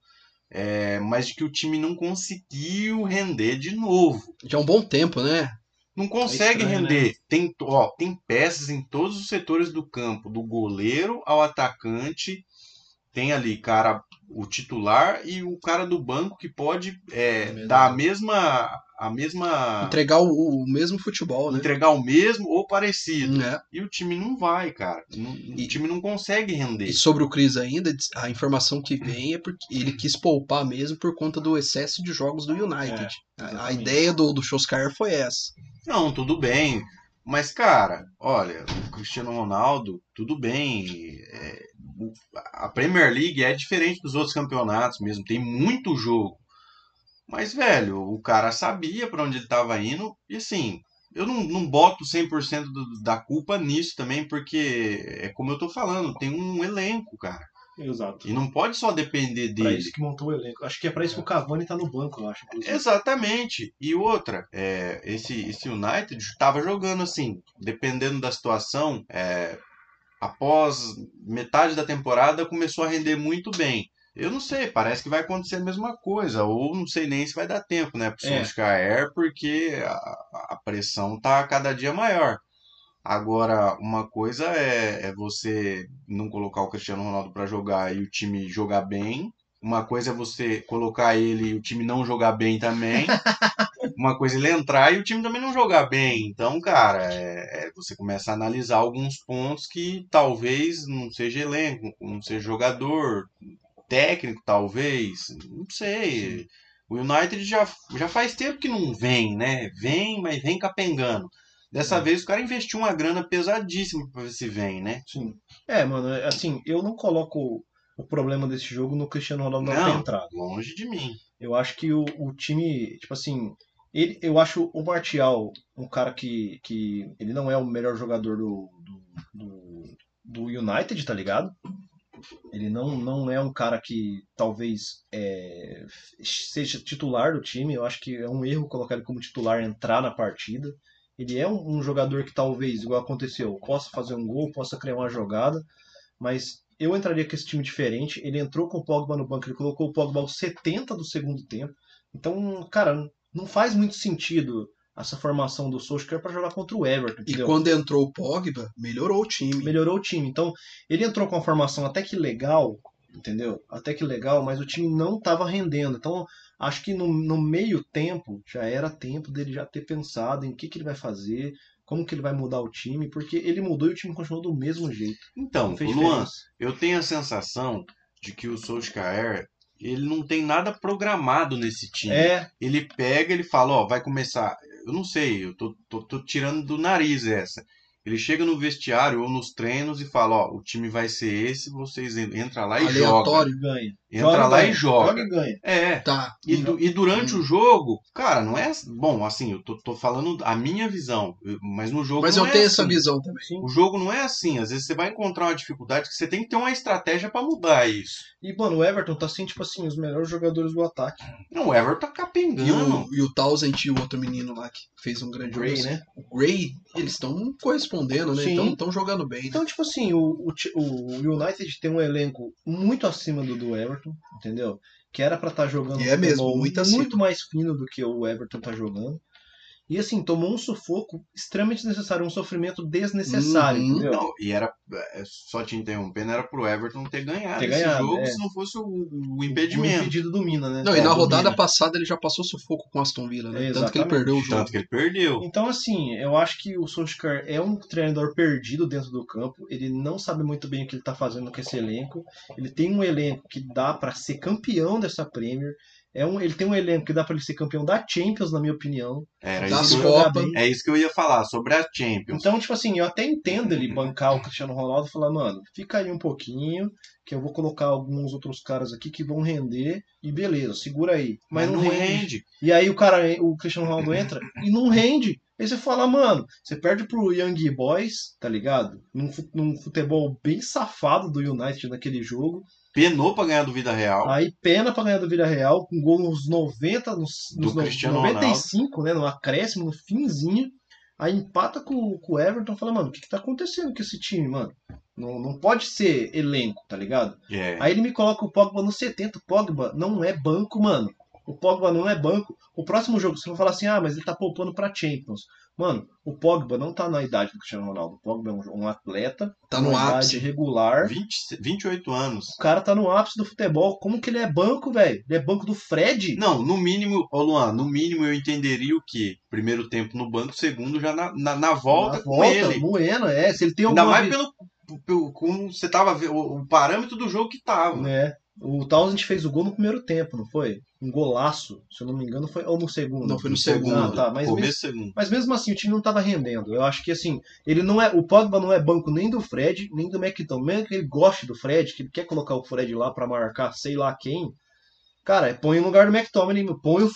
é, mas de que o time não conseguiu render de novo. Já é um bom tempo, né? Não consegue estranho, render. Tem, ó, tem peças em todos os setores do campo, do goleiro ao atacante. Tem ali, cara, o titular e o cara do banco que pode é, Verdade. dar a mesma, a mesma Entregar o, o mesmo futebol, né? entregar o mesmo ou parecido. É. E o time não vai, cara. Não- E- o time não consegue render. E sobre o Chris ainda, a informação que vem é porque ele quis poupar mesmo por conta do excesso de jogos do United. a, a exatamente. ideia do, do Solskjaer foi essa. Não, tudo bem. Mas, cara, olha, o Cristiano Ronaldo, tudo bem. é, a Premier League é diferente dos outros campeonatos mesmo, tem muito jogo. Mas, velho, o cara sabia pra onde ele tava indo, e assim, eu não, não boto 100% do- da culpa nisso também, porque é como eu tô falando, tem um elenco, cara. Exato. E não pode só depender Pra dele. isso que montou o elenco. Acho que é pra isso que o Cavani tá no banco, eu acho. inclusive. Exatamente. E outra, é, esse, esse United estava jogando assim, dependendo da situação, é, após metade da temporada começou a render muito bem. Eu não sei, parece que vai acontecer a mesma coisa, ou não sei nem se vai dar tempo, né, pro É. Solskjaer, porque a, a pressão tá cada dia maior. Agora, uma coisa é, é você não colocar o Cristiano Ronaldo para jogar e o time jogar bem. Uma coisa é você colocar ele e o time não jogar bem também. Uma coisa é ele entrar e o time também não jogar bem. Então, cara, é, é- você começa a analisar alguns pontos que talvez não seja elenco, não seja jogador, técnico, talvez. Não sei. O United já, já faz tempo que não vem, né? Vem, mas vem capengando. Dessa É. vez o cara investiu uma grana pesadíssima pra ver se vem, né? Sim. É, mano, é assim, eu não coloco o problema desse jogo no Cristiano Ronaldo não, ter Não. entrado. Longe de mim. Eu acho que o, o time, tipo assim, ele, eu acho o Martial um cara que, que ele não é o melhor jogador do, do, do, do United, tá ligado? Ele não, não é um cara que talvez é, seja titular do time. Eu acho que é um erro colocar ele como titular entrar na partida. Ele é um, um jogador que talvez, igual aconteceu, possa fazer um gol, possa criar uma jogada, mas eu entraria com esse time diferente. Ele entrou com o Pogba no banco, ele colocou o Pogba aos 70 do segundo tempo. Então, cara, não faz muito sentido essa formação do Solskjaer para jogar contra o Everton, E quando entrou o Pogba, melhorou o time. Melhorou o time. Então, ele entrou com uma formação até que legal, entendeu? Até que legal, mas o time não estava rendendo. Então, acho que no, no meio tempo já era tempo dele já ter pensado em o que, que ele vai fazer, como que ele vai mudar o time, porque ele mudou e o time continuou do mesmo jeito. Então, Luan, eu tenho a sensação de que o Solskjaer, ele não tem nada programado nesse time. É, Ele pega, ele fala, ó, vai começar. Eu não sei, eu tô, tô, tô tirando do nariz essa. Ele chega no vestiário ou nos treinos e fala, ó, o time vai ser esse, vocês en- entra lá e joga. Aleatório. ganha. Entra lá e joga. Joga e ganha. É. Tá. E, du- e durante o jogo, cara, não é. Bom, assim, eu tô, tô falando a minha visão, mas no jogo Mas não eu é tenho assim. essa visão também. O jogo não é assim. Às vezes você vai encontrar uma dificuldade que você tem que ter uma estratégia pra mudar isso. E, mano, o Everton tá assim, tipo assim, os melhores jogadores do ataque. Não, o Everton tá E capengando. o, e o Townsend e o outro menino lá que fez um grande Gray, jogo. né? O Gray, eles estão correspondendo respondendo, né? Então estão jogando bem. Então, tipo assim, o, o, o United tem um elenco muito acima do do Everton, entendeu? Que era pra estar jogando E é mesmo, muito muito mais fino do que o Everton tá jogando. E assim, tomou um sufoco extremamente desnecessário, um sofrimento desnecessário, Uhum. entendeu? Não, e era, é, só te interrompendo, era pro Everton ter ganhado Ter esse ganhado, jogo é. se não fosse o, o O impedimento. impedido do Mina, né? Não, e É, na do rodada Mina. passada ele já passou sufoco com o Aston Villa, né? Tanto que ele perdeu o jogo. Tanto que ele perdeu. Então, assim, eu acho que o Solskjaer é um treinador perdido dentro do campo. Ele não sabe muito bem o que ele tá fazendo com esse elenco. Ele tem um elenco que dá pra ser campeão dessa Premier. É um, ele tem um elenco que dá pra ele ser campeão da Champions, na minha opinião. Era Das isso, Copa. é isso que eu ia falar, sobre a Champions. Então, tipo assim, eu até entendo ele bancar o Cristiano Ronaldo e falar, mano, fica aí um pouquinho, que eu vou colocar alguns outros caras aqui que vão render, e beleza, segura aí. Mas, não, rende. E aí o cara, o Cristiano Ronaldo entra e não rende. Aí você fala, mano, você perde pro Young Boys, tá ligado? Num, num futebol bem safado do United naquele jogo. Penou pra ganhar do Vida Real. Aí pena pra ganhar do Vila Real, com gol nos 90, nos, Do nos no- Cristiano 95, né? No acréscimo, no finzinho. Aí empata com, com o Everton fala, mano, o que, que tá acontecendo com esse time, mano? Não, não pode ser elenco, tá ligado? É. Aí ele me coloca o Pogba no 70. O Pogba não é banco, mano. O Pogba não é banco. O próximo jogo, você vai falar assim, ah, mas ele tá poupando pra Champions. Mano, o Pogba não tá na idade do Cristiano Ronaldo. O Pogba é um, um atleta, Tá no ápice. regular. 20, 28 anos. O cara tá no ápice do futebol. Como que ele é banco, velho? Ele é banco do Fred? Não, no mínimo, ô Luan, no mínimo eu entenderia o que? Primeiro tempo no banco, segundo já na, na, na volta Na com ele. Moendo, é. Se ele tem Ainda alguma mais vi- pelo, pelo como você tava vendo, o, o parâmetro do jogo que tava. né? O Townsend fez o gol no primeiro tempo, não foi? Um golaço, se eu não me engano, foi ou no segundo. Não, foi no No segundo. Ah, tá, mas mesmo- segundo. Mas mesmo assim, o time não tava rendendo. Eu acho que assim, ele não é. O Pogba não é banco nem do Fred, nem do McTominay. Mesmo que ele goste do Fred, que ele quer colocar o Fred lá pra marcar sei lá quem. Cara, põe no lugar do McTominay, põe o,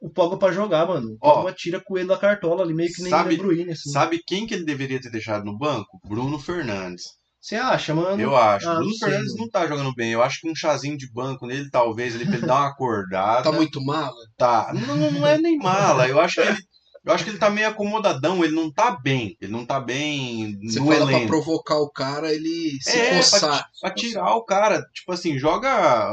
o Pogba pra jogar, mano. Ó, Pogba tira com ele da cartola ali, meio que nem sabe- o De Bruyne, assim. Sabe quem que ele deveria ter deixado no banco? Bruno Fernandes. Você acha, mano? Eu acho. Ah, Bruno não sei, Fernandes não tá jogando bem. Eu acho que um chazinho de banco nele, talvez, ali, pra ele dar uma acordada. Tá muito mala. Tá. Não, não é nem mala. Eu acho que ele. Eu acho que ele tá meio acomodadão, ele não tá bem. Ele não tá bem Você no fala pra elenco. provocar o cara, ele se É, coçar. pra, pra tirar o cara. Tipo assim, joga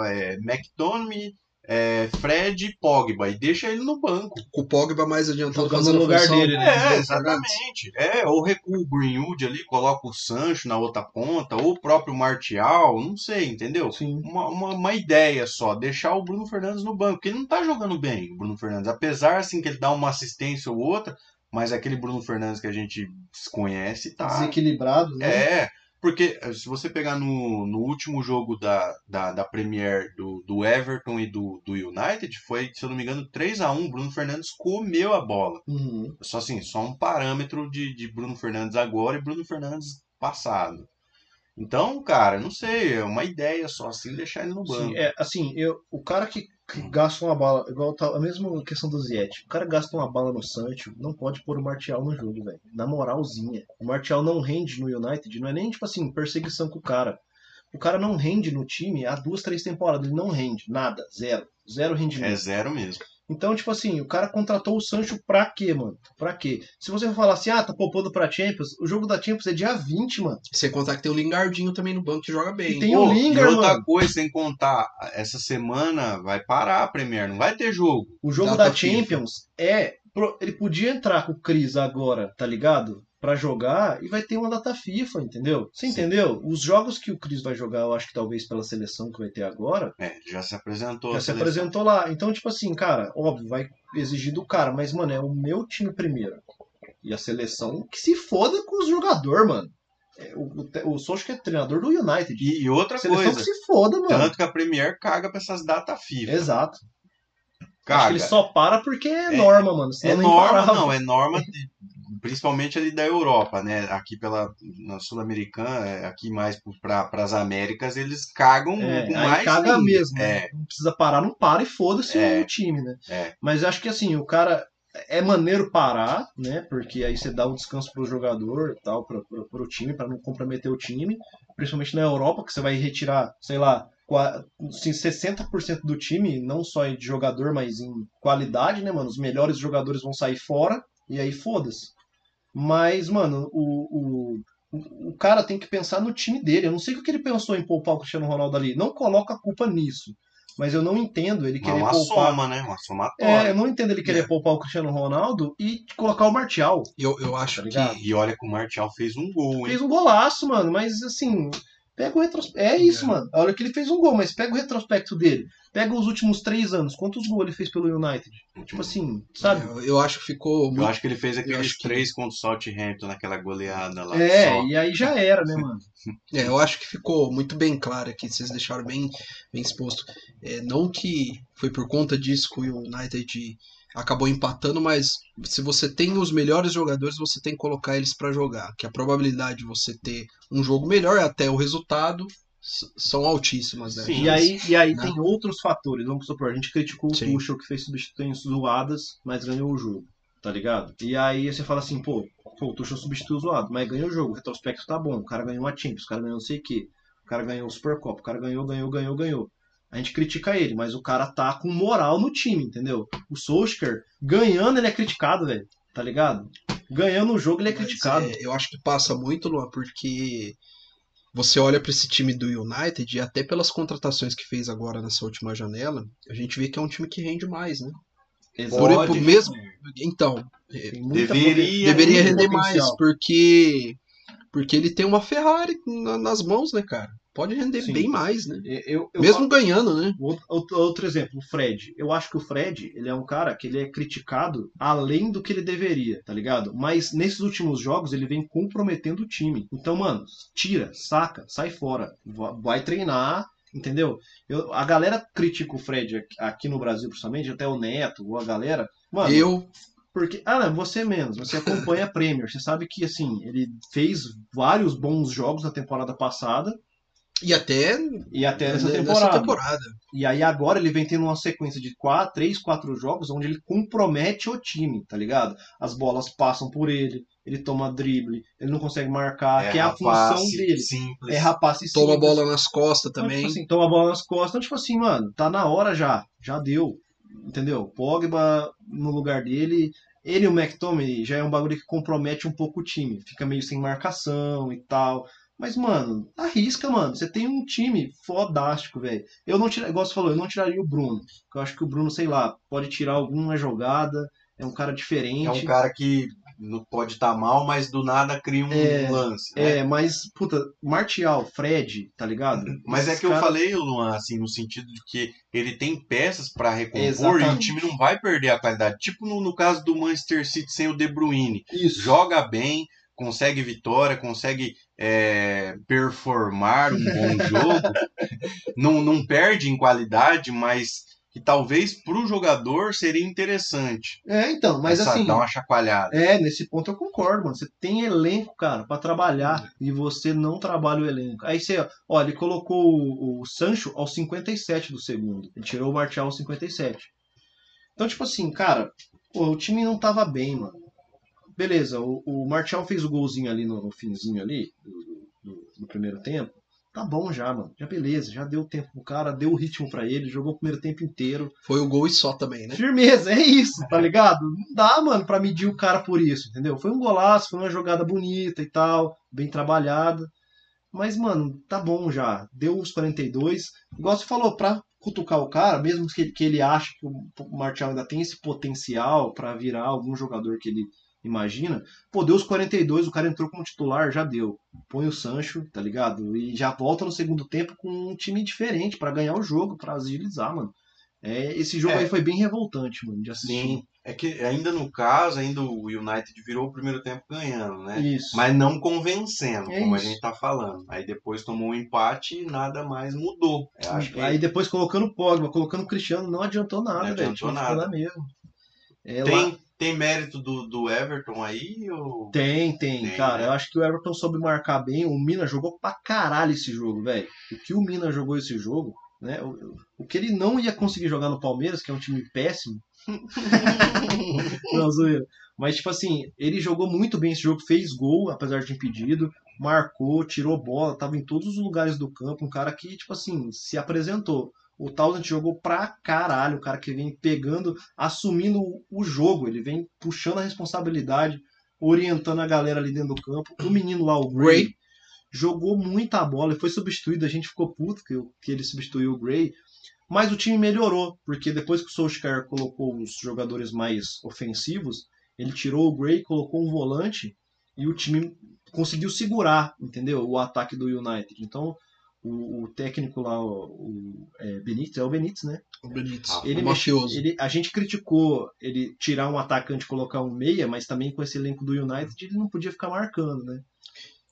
é, McTominay, é, Fred e Pogba e deixa ele no banco. Com o Pogba mais adiantado Jogando fazendo no lugar função dele, né? É, exatamente. É, ou recua o Greenwood ali, coloca o Sancho na outra ponta, ou o próprio Martial, não sei, entendeu? Sim. Uma, uma, uma ideia só, deixar o Bruno Fernandes no banco, porque ele não tá jogando bem, o Bruno Fernandes. Apesar, assim, que ele dá uma assistência ou outra, mas aquele Bruno Fernandes que a gente conhece tá... Desequilibrado, né? É, porque eh, se você pegar no, no último jogo da, da, da Premier do, do Everton e do, do United, foi, se eu não me engano, 3 a 1 Bruno Fernandes comeu a bola. Uhum. Só assim, só um parâmetro de, de Bruno Fernandes agora e Bruno Fernandes passado. Então, cara, não sei, é uma ideia só assim deixar ele no banco. Sim, é, assim, eu, o cara que, que gasta uma bala, igual tá, a mesma questão do Ziet, o cara gasta uma bala no Sancho, não pode pôr o Martial no jogo, velho. Na moralzinha. O Martial não rende no United, não é nem tipo assim, perseguição com o cara. O cara não rende no time há duas, três temporadas, ele não rende, nada, zero. Zero rendimento. É zero mesmo. Então, tipo assim, o cara contratou o Sancho pra quê, mano? Pra quê? Se você for falar assim, ah, tá poupando pra Champions, o jogo da Champions é dia 20, mano. Sem contar que tem o Lingardinho também no banco que joga bem. E tem Pô, o Lingard, e outra mano. coisa, sem contar, essa semana vai parar a Premier, não vai ter jogo. O jogo Data da FIFA. Champions é. Ele podia entrar com o Cris agora, tá ligado? Pra jogar e vai ter uma data FIFA, entendeu? Você Sim. entendeu? Os jogos que o Cris vai jogar, eu acho que talvez pela seleção que vai ter agora, É, já se apresentou. já se seleção. apresentou lá. Então, tipo assim, cara, óbvio, vai exigir do cara, mas, mano, é o meu time primeiro. E a seleção que se foda com os jogadores, mano. É, O, o, o Solskjaer é treinador do United. E, e outra seleção coisa, que se foda, mano. tanto que a Premier caga pra essas datas FIFA. Exato. Acho que Caga. ele só para porque é norma, mano. Senão É norma, parava. não, é norma de- principalmente ali da Europa, né? Aqui pela na Sul-Americana, é, aqui mais para as Américas, eles cagam É, mais caga ainda. mesmo. né? É, Não precisa parar, não para e foda-se É. o time, né? É. Mas eu acho que assim, o cara é maneiro parar, né? Porque aí você dá o descanso pro jogador tal, pro, pro, pro time, para não comprometer o time. Principalmente na Europa, que você vai retirar, sei lá, qua- assim, 60% do time, não só de jogador, mas em qualidade, né, mano? Os melhores jogadores vão sair fora, e aí foda-se. Mas, mano, o, o, o, cara tem que pensar no time dele. Eu não sei o que ele pensou em poupar o Cristiano Ronaldo ali. Não coloca a culpa nisso. Mas eu não entendo ele Mas querer uma poupar. soma, né? Uma É, somatória. eu não entendo ele querer É. poupar o Cristiano Ronaldo e colocar o Martial. Eu, eu acho Tá que. E olha que o Martial fez um gol, hein? Fez um golaço, mano, mas assim, pega o retrospecto. É isso, É. mano. A hora que ele fez um gol, mas pega o retrospecto dele. Pega os últimos três anos. Quantos gols ele fez pelo United? Tipo assim, sabe? Eu, eu acho que ficou Eu muito. acho que ele fez aqueles que- três contra o Southampton naquela goleada lá. É, só. e aí já era, né, mano? É, eu acho que ficou muito bem claro aqui, vocês deixaram bem, bem exposto. É, não que foi por conta disso que o United acabou empatando, mas se você tem os melhores jogadores, você tem que colocar eles pra jogar. Que a probabilidade de você ter um jogo melhor e até o resultado são altíssimas, né? Sim. E aí, e aí Né? tem outros fatores. Vamos supor, a gente criticou o Sim. Tuchel que fez substituições zoadas, mas ganhou o jogo, tá ligado? E aí você fala assim, pô, pô o Tuchel substituiu zoado, mas ganhou o jogo, o retrospecto tá bom, o cara ganhou uma Champions, o cara ganhou não sei o quê, o cara ganhou o Supercopa, o cara ganhou, ganhou, ganhou, ganhou. A gente critica ele, mas o cara tá com moral no time, entendeu? O Solskjaer, ganhando, ele é criticado, velho, tá ligado? Ganhando o jogo, ele é Mas, criticado. é, eu acho que passa muito, Luan, porque você olha pra esse time do United e até pelas contratações que fez agora nessa última janela, a gente vê que é um time que rende mais, né? Por, Exato. por mesmo, então, muita Deveria- deveria render mais, porque porque ele tem uma Ferrari na- nas mãos, né, cara? Pode render Sim. bem mais, né? Eu, eu Mesmo ganhando, né? Outro, outro- exemplo, o Fred. Eu acho que o Fred, ele é um cara que ele é criticado além do que ele deveria, tá ligado? Mas nesses últimos jogos ele vem comprometendo o time. Então, mano, tira, saca, sai fora, va- vai treinar, entendeu? Eu- a galera critica o Fred aqui, aqui no Brasil, principalmente, até o Neto, ou a galera. Mano, Eu, porque, ah, não, você menos, você acompanha a Premier, você sabe que, assim, ele fez vários bons jogos na temporada passada e até e até nessa nessa temporada. temporada. E aí agora ele vem tendo uma sequência de quatro, três, quatro jogos onde ele compromete o time, tá ligado? As bolas passam por ele, ele toma drible, ele não consegue marcar, que é a função dele. Simples. É rapaz Toma a simples. bola nas costas Então, também. tipo assim, toma a bola nas costas. Então, tipo assim, mano, tá na hora já. Já deu. Entendeu? Pogba no lugar dele. Ele e o McTominay já é um bagulho que compromete um pouco o time. Fica meio sem marcação e tal. Mas, mano, arrisca, mano. Você tem um time fodástico, velho. Eu não tiraria, igual você falou, eu não tiraria o Bruno. Porque eu acho que o Bruno, sei lá, pode tirar alguma jogada. É um cara diferente. É um cara que não pode estar mal, mas do nada cria um É, lance. né? É, mas, puta, Martial, Fred, tá ligado? Mas é Esses que eu caras- falei, Luan, assim, no sentido de que ele tem peças pra recompor e o Exatamente. time não vai perder a qualidade. Tipo no, no caso do Manchester City sem o De Bruyne. Isso. Joga bem, consegue vitória, consegue é, performar um bom jogo. não, não perde em qualidade, mas que talvez pro jogador seria interessante. É, então, mas essa, assim. dar uma chacoalhada. É, nesse ponto eu concordo, mano. Você tem elenco, cara, pra trabalhar e você não trabalha o elenco. Aí você, ó, ele colocou o, o Sancho aos 57 do segundo. Ele tirou o Martial aos 57. Então, tipo assim, cara, pô, o time não tava bem, mano. Beleza, o, o Martial fez o golzinho ali no, no finzinho ali, do, do- do primeiro tempo. Tá bom já, mano. Já beleza, já deu tempo pro cara, deu o ritmo pra ele, jogou o primeiro tempo inteiro. Foi o gol e só também, né? Firmeza, é isso, tá ligado? Não dá, mano, pra medir o cara por isso, entendeu? Foi um golaço, foi uma jogada bonita e tal, bem trabalhada. Mas, mano, tá bom já. Deu os 42. Igual você falou, pra cutucar o cara, mesmo que, que ele ache que o Martial ainda tem esse potencial pra virar algum jogador que ele imagina, pô, deu os 42, o cara entrou como titular, já deu. Põe o Sancho, tá ligado? E já volta no segundo tempo com um time diferente pra ganhar o jogo, pra agilizar, mano. É, esse jogo É. aí foi bem revoltante, mano, de assistir. Sim. É que ainda no caso, ainda o United virou o primeiro tempo ganhando, né? Isso. Mas não convencendo, É como isso. a gente tá falando. Aí depois tomou um empate e nada mais mudou. Que Aí depois colocando o Pogba, colocando o Cristiano, não adiantou nada, Não adiantou nada. lá mesmo. É, lá- tem, mérito do, do Everton aí? Ou... Tem, tem, Tem, cara. né? Eu acho que o Everton soube marcar bem. O Mina jogou pra caralho esse jogo, velho. O que o Mina jogou esse jogo, né? O, o que ele não ia conseguir jogar no Palmeiras, que é um time péssimo. não, zoeira. Mas, tipo assim, ele jogou muito bem esse jogo, fez gol, apesar de impedido, marcou, tirou bola, tava em todos os lugares do campo. Um cara que, tipo assim, se apresentou. O Townsend jogou pra caralho, o cara que vem pegando, assumindo o- jogo, ele vem puxando a responsabilidade. orientando a galera ali dentro do campo. O menino lá, o Gray, Gray. jogou muita bola e foi substituído. A gente ficou puto que, que ele substituiu o Gray. Mas o time melhorou, porque depois que o Solskjaer colocou os jogadores mais ofensivos, ele tirou o Gray, colocou um volante e o time conseguiu segurar, entendeu? O ataque do United. Então, o, o técnico lá, o, o é, Benítez, é o Benítez, né? O Benítez. Ah, Ele o mafioso. Ele, a gente criticou ele tirar um atacante e colocar um meia, mas também com esse elenco do United ele não podia ficar marcando, né?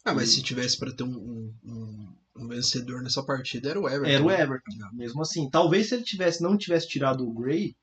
Ah, mas se tivesse pra ter um, um- um- um vencedor nessa partida, era o Everton. Era o Everton. Mesmo assim, talvez se ele tivesse não tivesse tirado o Gray,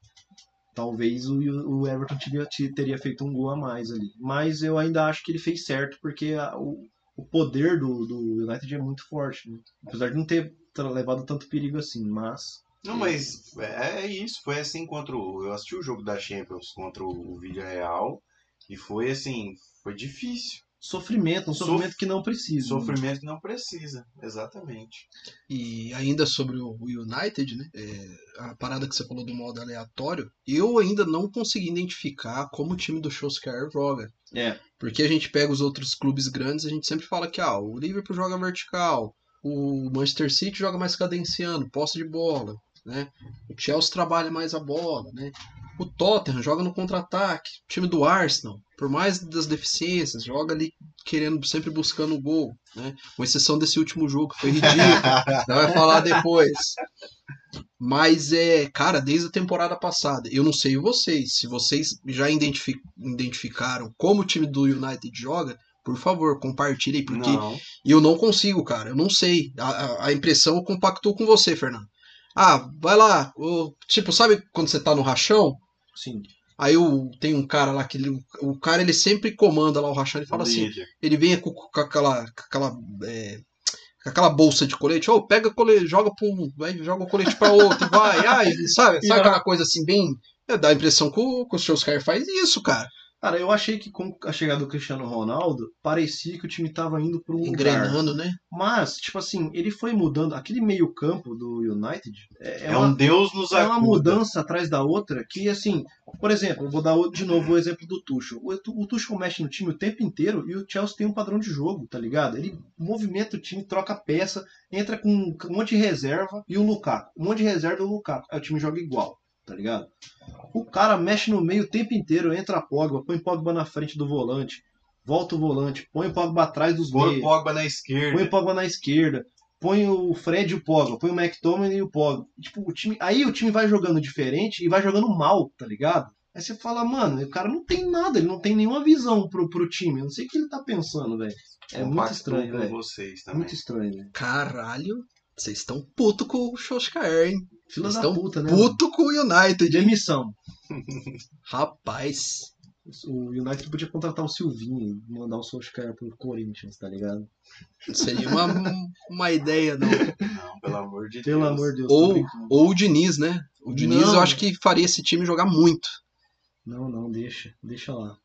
talvez o, o Everton teria, teria feito um gol a mais ali. Mas eu ainda acho que ele fez certo, porque a- o, o poder do, do United é muito forte. né? Apesar de não ter levado tanto perigo assim, mas. Não, mas é isso. Foi assim contra o. Eu assisti o jogo da Champions contra o Villarreal e foi assim. Foi difícil. Sofrimento, um Sof- sofrimento que não precisa. né? Sofrimento que não precisa. Exatamente. E ainda sobre o o United, né? é, a parada que você falou do modo aleatório, eu ainda não consegui identificar como o time do Solskjaer joga. É. Porque a gente pega os outros clubes grandes, a gente sempre fala que ah, o Liverpool joga vertical, o Manchester City joga mais cadenciando, posse de bola, né? O Chelsea trabalha mais a bola, né? O Tottenham joga no contra-ataque. O time do Arsenal, por mais das deficiências, joga ali querendo, sempre buscando o gol, né? Com exceção desse último jogo, que foi ridículo. Vai falar depois. Mas é, cara, desde a temporada passada, eu não sei vocês, se vocês já identifi- identificaram como o time do United joga, por favor, compartilhem, porque Não. eu não consigo, cara, eu não sei. A, a- a impressão compactou com você, Fernando. Ah, vai lá, o- tipo, sabe quando você tá no rachão? Sim. Aí o, tem um cara lá que ele- o cara ele sempre comanda lá o rachão, ele fala assim, ele vem com, com aquela, com aquela, é, com aquela bolsa de colete, ô, pega colete, joga pra um, vai, joga o colete pra outro, e vai, ai, sabe, sabe aquela coisa assim, bem, é, dá a impressão que o, que o Solskjaer faz isso, cara, Cara, eu achei que com a chegada do Cristiano Ronaldo, parecia que o time tava indo por um lugar. engrenando, né, Mas, tipo assim, ele foi mudando. Aquele meio-campo do United é, É, uma, um Deus nos é uma mudança atrás da outra que, assim, por exemplo, eu vou dar de novo o exemplo do Tuchel. O, o Tuchel mexe no time o tempo inteiro e o Chelsea tem um padrão de jogo, tá ligado? Ele movimenta o time, troca peça, entra com um monte de reserva e o Lukaku. Um monte de reserva e o Lukaku. Aí o time joga igual, tá ligado? O cara mexe no meio o tempo inteiro, entra a Pogba, põe Pogba na frente do volante, volta o volante, põe o Pogba atrás dos Põe o meios. Pogba na Põe esquerda. o Pogba na esquerda. Põe o Fred e o Pogba. Põe o McTominay e o Pogba. Tipo, o time, aí o time vai jogando diferente e vai jogando mal, tá ligado? Aí você fala, mano, o cara não tem nada, ele não tem nenhuma visão pro, pro time. Eu não sei o que ele tá pensando, velho. É muito estranho, velho. vocês também. Muito estranho, velho. caralho, vocês estão puto com o Solskjaer, hein, Vocês da estão puta, né? mano? puto com o United? Demissão. rapaz, O United podia contratar o Silvinho e mandar o Solskjaer pro Corinthians, tá ligado? seria uma, uma ideia, não, Não, pelo amor de Pelo Deus. amor de Deus. ou, ou o Diniz, né, o Diniz Não. eu acho que faria esse time jogar muito, Não, não, deixa. Deixa lá.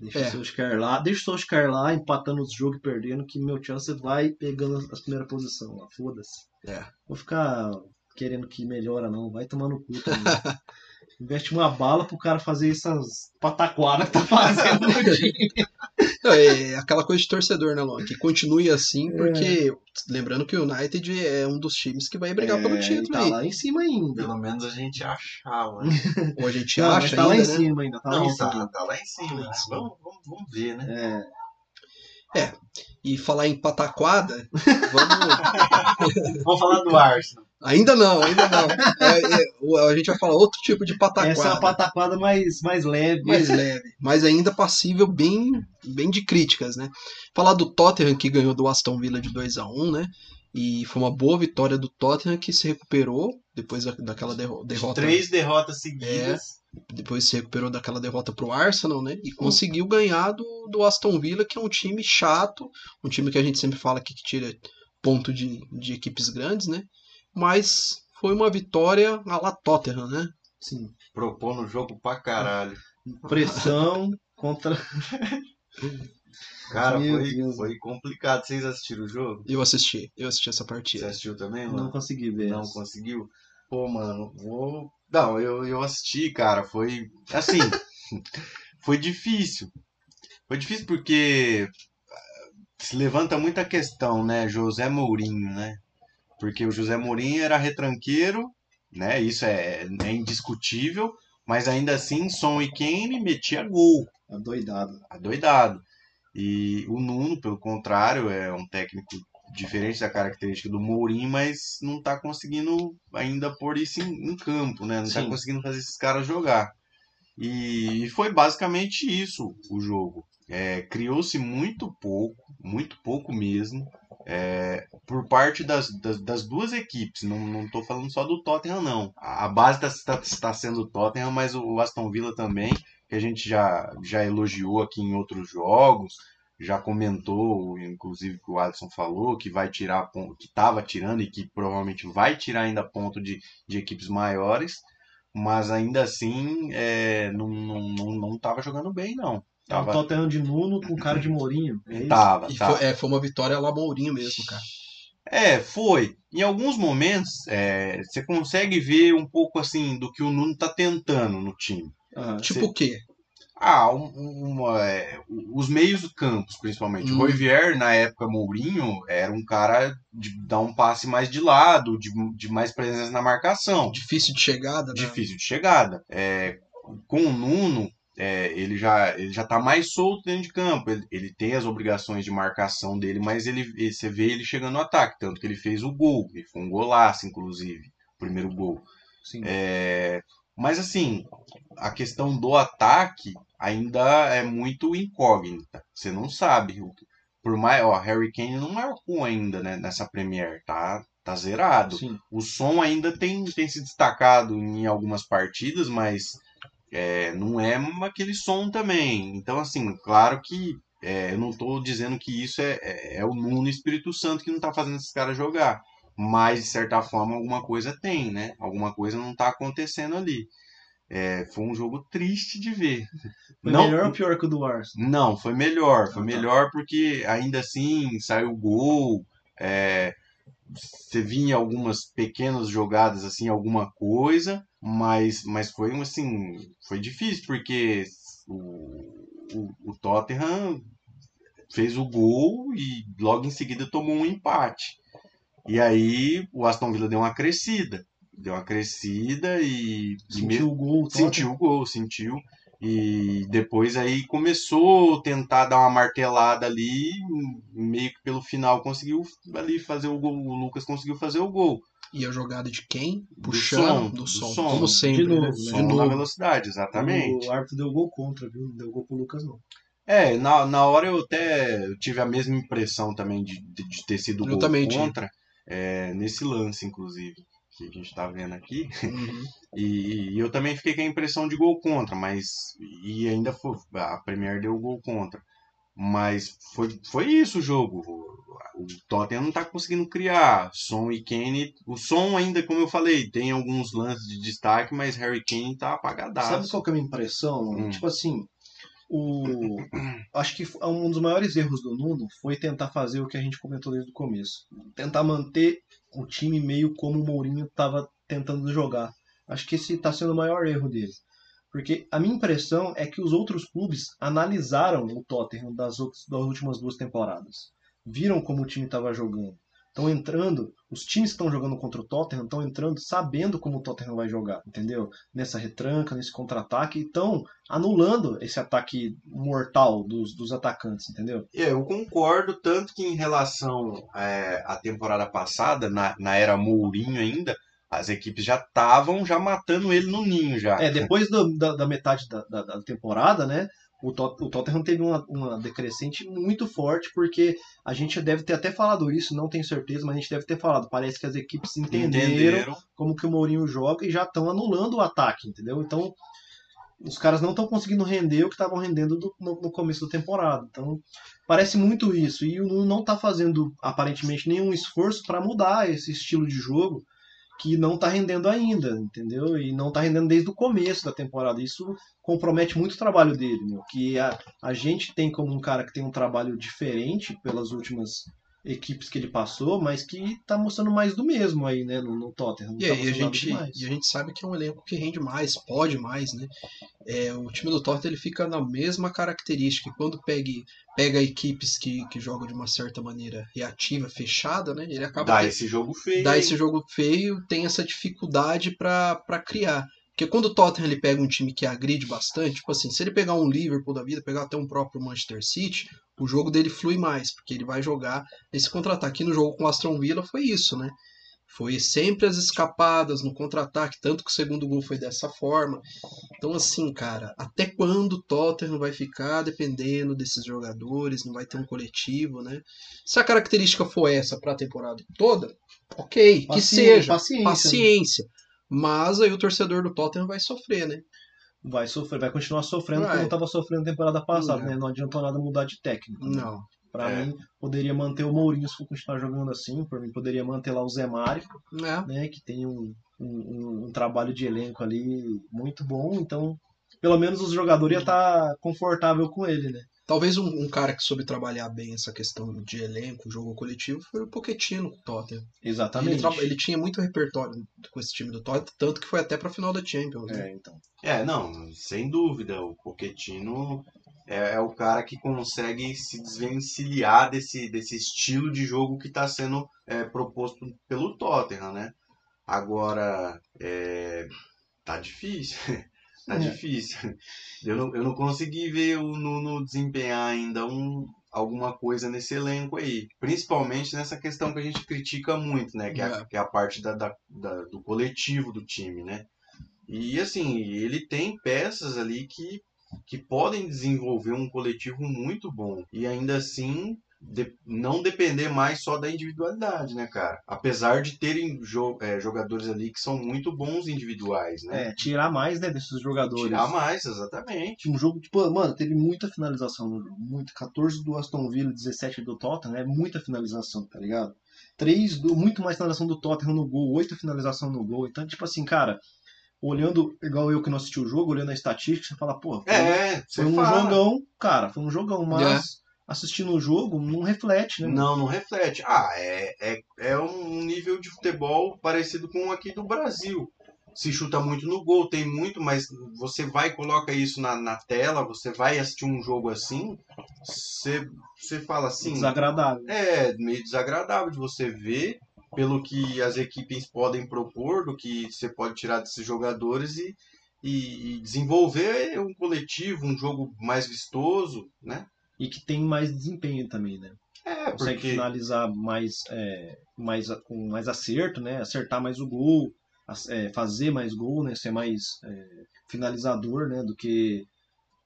Deixa É. o Solskjaer lá. Deixa o Solskjaer lá, empatando os jogos e perdendo, que meu Chelsea vai pegando as- as primeiras posições lá. Foda-se. É. Vou ficar querendo que melhora, não. Vai tomar no cu também. Investe uma bala pro cara fazer essas pataquadas que tá fazendo no time. Não, É aquela coisa de torcedor, né, Lon? Que continue É. assim, porque lembrando que o United é um dos times que vai brigar pelo É, título tá aí. lá em cima ainda. Pelo menos a gente achava. né? Ou a gente Não, acha tá lá em ainda, né? cima ainda. Tá lá em Não, cima. tá, tá lá em cima. Tá lá em cima. Vamos, vamos, vamos ver, né? É. E falar em pataquada, vamos. Vamos falar do Arsenal. ainda não, ainda não. É, é, a gente vai falar outro tipo de pataquada. Essa é uma pataquada mais, mais leve. mais leve, mas ainda passível bem, bem de críticas, né? Falar do Tottenham que ganhou do Aston Villa de 2 a 1 né? E foi uma boa vitória do Tottenham que se recuperou depois da- daquela derro- derrota. Três derrotas seguidas. Depois se recuperou daquela derrota pro Arsenal, né? E conseguiu ganhar do, do Aston Villa, que é um time chato, um time que a gente sempre fala que tira ponto de, de equipes grandes, né? Mas foi uma vitória à la Tottenham, né? Sim. Propôs no jogo pra caralho. Pressão contra. Cara, Meu foi, Deus. foi complicado. Vocês assistiram o jogo? Eu assisti, eu assisti essa Você partida. assistiu também, Não mano? consegui ver. Não conseguiu? Pô, mano, vou. Não, eu, eu assisti, cara. Foi. Assim. foi difícil. Foi difícil porque ah, se levanta muita questão, né? José Mourinho, né? Porque o José Mourinho era retranqueiro, né? Isso é, é indiscutível, mas ainda assim, Son e Kane metia gol, Adoidado. adoidado. E o Nuno, pelo contrário, é um técnico diferente da característica do Mourinho, mas não tá conseguindo ainda pôr isso em, em campo, né? Não tá Sim. conseguindo fazer esses caras jogar. E, e foi basicamente isso o jogo. É, Criou-se muito pouco, muito pouco mesmo, é, por parte das, das, das duas equipes. Não, não tô falando só do Tottenham, não. A, a base está está sendo o Tottenham, mas o, o Aston Villa também, que a gente já, já elogiou aqui em outros jogos, já comentou, inclusive que o Alisson falou, que vai tirar ponto, que estava tirando e que provavelmente vai tirar ainda ponto de, de equipes maiores, mas ainda assim é, não, não, não, não tava jogando bem, não. Tava, Tottenham de Nuno com cara de Mourinho. É isso? tava, E tava. foi, é, foi uma vitória lá Mourinho mesmo, cara. É, foi. Em alguns momentos, é, você consegue ver um pouco assim do que o Nuno tá tentando no time. Tipo o quê? Ah, um- uma, é, os meios do campos, principalmente. Hum. O Roivier, na época Mourinho, era um cara de dar um passe mais de lado, de, de mais presença na marcação. Difícil de chegada, né? Difícil de chegada. É, com o Nuno, é, ele, já, ele já tá mais solto dentro de campo. Ele, ele tem as obrigações de marcação dele, mas ele, ele- você vê ele chegando no ataque. Tanto que ele fez o gol. Foi um golaço, inclusive. O primeiro gol. Sim. É, mas assim, a questão do ataque ainda é muito incógnita. Você não sabe. Por mais, ó, Harry Kane não marcou ainda né, nessa Premier, tá? Tá zerado. Sim. O som ainda tem, tem se destacado em algumas partidas, mas é, não é aquele som também. Então, assim, claro que é, eu não estou dizendo que isso é, é, é o Nuno Espírito Santo que não está fazendo esses caras jogar. Mas, de certa forma, alguma coisa tem, né? Alguma coisa não está acontecendo ali. É, foi um jogo triste de ver. Foi não, melhor ou pior que o do Arsenal? não, foi melhor. Foi Ah, tá. melhor porque ainda assim saiu gol. é, você vinha algumas pequenas jogadas assim, alguma coisa, mas, mas foi assim, foi difícil porque o, o, o Tottenham fez o gol e logo em seguida tomou um empate. E aí o Aston Villa deu uma crescida. Deu uma crescida e, e Sentiu mesmo- o gol. sentiu o gol, sentiu. E depois aí começou a tentar dar uma martelada ali, meio que pelo final conseguiu ali fazer o gol. O Lucas conseguiu fazer o gol. E a jogada de quem? Do Puxando som, do do som. som. Como sempre, De novo, né? né? De Som na novo. velocidade, exatamente. O árbitro deu gol contra, viu? Não deu gol pro Lucas, não. É, na, na hora eu até tive a mesma impressão também de, de, de ter sido Eu gol também tive. É, nesse lance, inclusive, que a gente tá vendo aqui. Uhum. E, e eu também fiquei com a impressão de gol contra, mas. E ainda foi. A Premier deu gol contra. Mas foi, foi isso o jogo. O, Tottenham não tá conseguindo criar. Son e Kane. O Son ainda, como eu falei, tem alguns lances de destaque, mas Harry Kane tá apagadaço. Sabe qual que é a minha impressão? Hum. Tipo assim, o... acho que um dos maiores erros do Nuno foi tentar fazer o que a gente comentou desde o começo. Tentar manter o time meio como o Mourinho estava tentando jogar. Acho que esse está sendo o maior erro dele. Porque a minha impressão é que os outros clubes analisaram o Tottenham das, outras- das últimas duas temporadas. Viram como o time estava jogando. Estão entrando, os times que estão jogando contra o Tottenham estão entrando sabendo como o Tottenham vai jogar, entendeu? Nessa retranca, nesse contra-ataque, e estão anulando esse ataque mortal dos, dos atacantes, entendeu? É, eu concordo, tanto que em relação é, à temporada passada, na, na era Mourinho ainda, as equipes já estavam já matando ele no ninho já. É, depois do- da, da metade da, da- da temporada, né? O, Tot- o Tottenham teve uma, uma decrescente muito forte, porque a gente deve ter até falado isso, não tenho certeza, mas a gente deve ter falado. Parece que as equipes entenderam, como que o Mourinho joga e já estão anulando o ataque, entendeu? Então, os caras não estão conseguindo render o que estavam rendendo do- no, no começo da temporada. Então, parece muito isso. E o Nuno não está fazendo, aparentemente, nenhum esforço para mudar esse estilo de jogo que não está rendendo ainda, entendeu? E não está rendendo desde o começo da temporada. Isso compromete muito o trabalho dele, meu. Que a, a gente tem como um cara que tem um trabalho diferente pelas últimas equipes que ele passou, mas que tá mostrando mais do mesmo aí, né, no, no Tottenham. Não E tá aí a gente, e a gente sabe que é um elenco que rende mais, pode mais, né? É, o time do Tottenham ele fica na mesma característica. e Quando pega, pega equipes que, que jogam de uma certa maneira reativa, fechada, né? Ele acaba Dá te- esse jogo feio. dá hein? esse jogo feio, tem essa dificuldade pra criar. Porque quando o Tottenham ele pega um time que agride bastante, tipo assim, se ele pegar um Liverpool da vida, pegar até um próprio Manchester City, o jogo dele flui mais, porque ele vai jogar esse contra-ataque. No jogo com o Aston Villa foi isso, né? Foi sempre as escapadas no contra-ataque, tanto que o segundo gol foi dessa forma. Então, assim, cara, até quando o Tottenham vai ficar dependendo desses jogadores, não vai ter um coletivo, né? Se a característica for essa pra temporada toda, ok, que Paciência, seja, paciência, né? Mas aí o torcedor do Tottenham vai sofrer, né? Vai sofrer, vai continuar sofrendo Vai. como tava sofrendo na temporada passada, Não. né? Não adiantou nada mudar de técnico. né? Não. Pra É. mim, poderia manter o Mourinho se for continuar jogando assim. Por mim, poderia manter lá o Zé Mário, É. né? Que tem um, um, um- trabalho de elenco ali muito bom. Então, pelo menos os jogadores iam estar confortável com ele, né? Talvez um, um cara que soube trabalhar bem essa questão de elenco, jogo coletivo, foi o Pochettino com o Tottenham. Ele, Exatamente. traba- ele tinha muito repertório com esse time do Tottenham, tanto que foi até pra final da Champions. né? É, então. É, não, sem dúvida. O Pochettino é, é o cara que consegue se desvencilhar desse, desse estilo de jogo que está sendo é, proposto pelo Tottenham, né? Agora, é, tá difícil. tá É. difícil. Eu não, eu não consegui ver o Nuno desempenhar ainda um, alguma coisa nesse elenco aí. Principalmente nessa questão que a gente critica muito, né? Que é, a- É. que é a parte da, da- da- do coletivo do time, né? E assim, ele tem peças ali que, que podem desenvolver um coletivo muito bom. E ainda assim, de- não depender mais só da individualidade, né, cara? Apesar de terem jo- é, jogadores ali que são muito bons individuais, né? É, tirar mais, né, desses jogadores. Tirar mais, exatamente. Um jogo, tipo, mano, teve muita finalização no jogo. Muito. 14 do Aston Villa, 17 do Tottenham, é muita finalização, tá ligado? 3 do, muito mais finalização do Tottenham no gol, 8 finalização no gol. Então, tipo assim, cara, olhando, igual eu que não assisti o jogo, olhando a estatística, você fala, pô, foi, É, foi um fala. jogão, cara, foi um jogão, mas assistindo o jogo não reflete, né? Não, não reflete. Ah, é, é, é um nível de futebol parecido com o aqui do Brasil. Se chuta muito no gol, tem muito, mas você vai e coloca isso na, na tela, você vai assistir um jogo assim, você, você fala assim. Desagradável. É meio desagradável de você ver, pelo que as equipes podem propor, do que você pode tirar desses jogadores e, e, e desenvolver um coletivo, um jogo mais vistoso, né? E que tem mais desempenho também, né? É, Consegue porque finalizar mais, é, mais, com mais acerto, né? Acertar mais o gol, é, fazer mais gol, né? Ser mais é, finalizador, né? Do que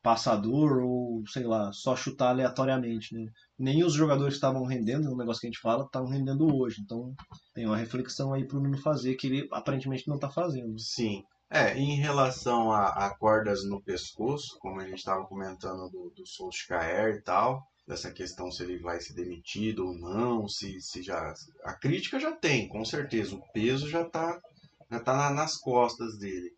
passador ou, sei lá, só chutar aleatoriamente, né? Nem os jogadores que estavam rendendo, é um negócio que a gente fala, estavam rendendo hoje. Então, tem uma reflexão aí pro Nuno fazer que ele aparentemente não tá fazendo. Sim. É, em relação a, a cordas no pescoço, como a gente estava comentando do, do Solskjaer e tal, dessa questão se ele vai ser demitido ou não, se, se já. A crítica já tem, com certeza. O peso já tá, já tá na- nas costas dele.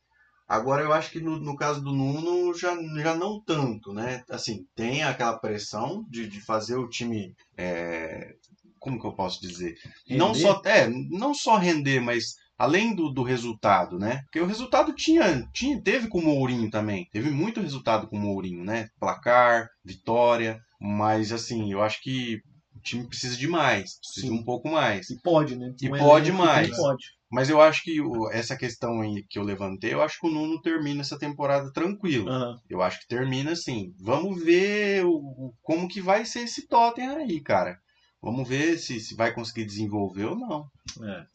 Agora eu acho que no, no caso do Nuno já, já não tanto, né? Assim, tem aquela pressão de, de fazer o time. é, como que eu posso dizer? Não Render? só, é, não só render, mas além do, do resultado, né? Porque o resultado tinha, tinha, teve com o Mourinho também. Teve muito resultado com o Mourinho, né? Placar, vitória. Mas assim, eu acho que o time precisa de mais. Precisa Sim. de um pouco mais. E pode, né? E Um pode mais. Pode. Mas eu acho que essa questão aí que eu levantei, eu acho que o Nuno termina essa temporada tranquilo. Aham. Eu acho que termina assim. Vamos ver o, o- como que vai ser esse Tottenham aí, cara. Vamos ver se, se vai conseguir desenvolver ou não.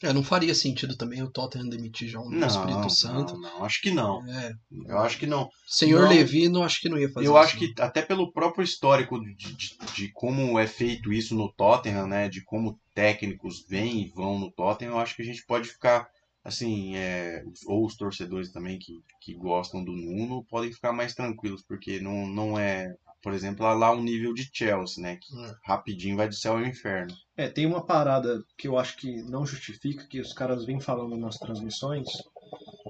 É. É, não faria sentido também o Tottenham demitir já um Não, Espírito Santo. não, não, acho que não. É, Eu acho que não. senhor Não. Levi, não acho que não ia fazer Eu isso, acho não. que até pelo próprio histórico de, de, de como é feito isso no Tottenham, né? De como técnicos vêm e vão no Tottenham, eu acho que a gente pode ficar assim, é, ou os torcedores também que, que gostam do Nuno podem ficar mais tranquilos, porque não, não é, por exemplo, lá, um nível de Chelsea, né? Que É. rapidinho vai do céu ao inferno. É, tem uma parada que eu acho que não justifica, que os caras vêm falando nas transmissões,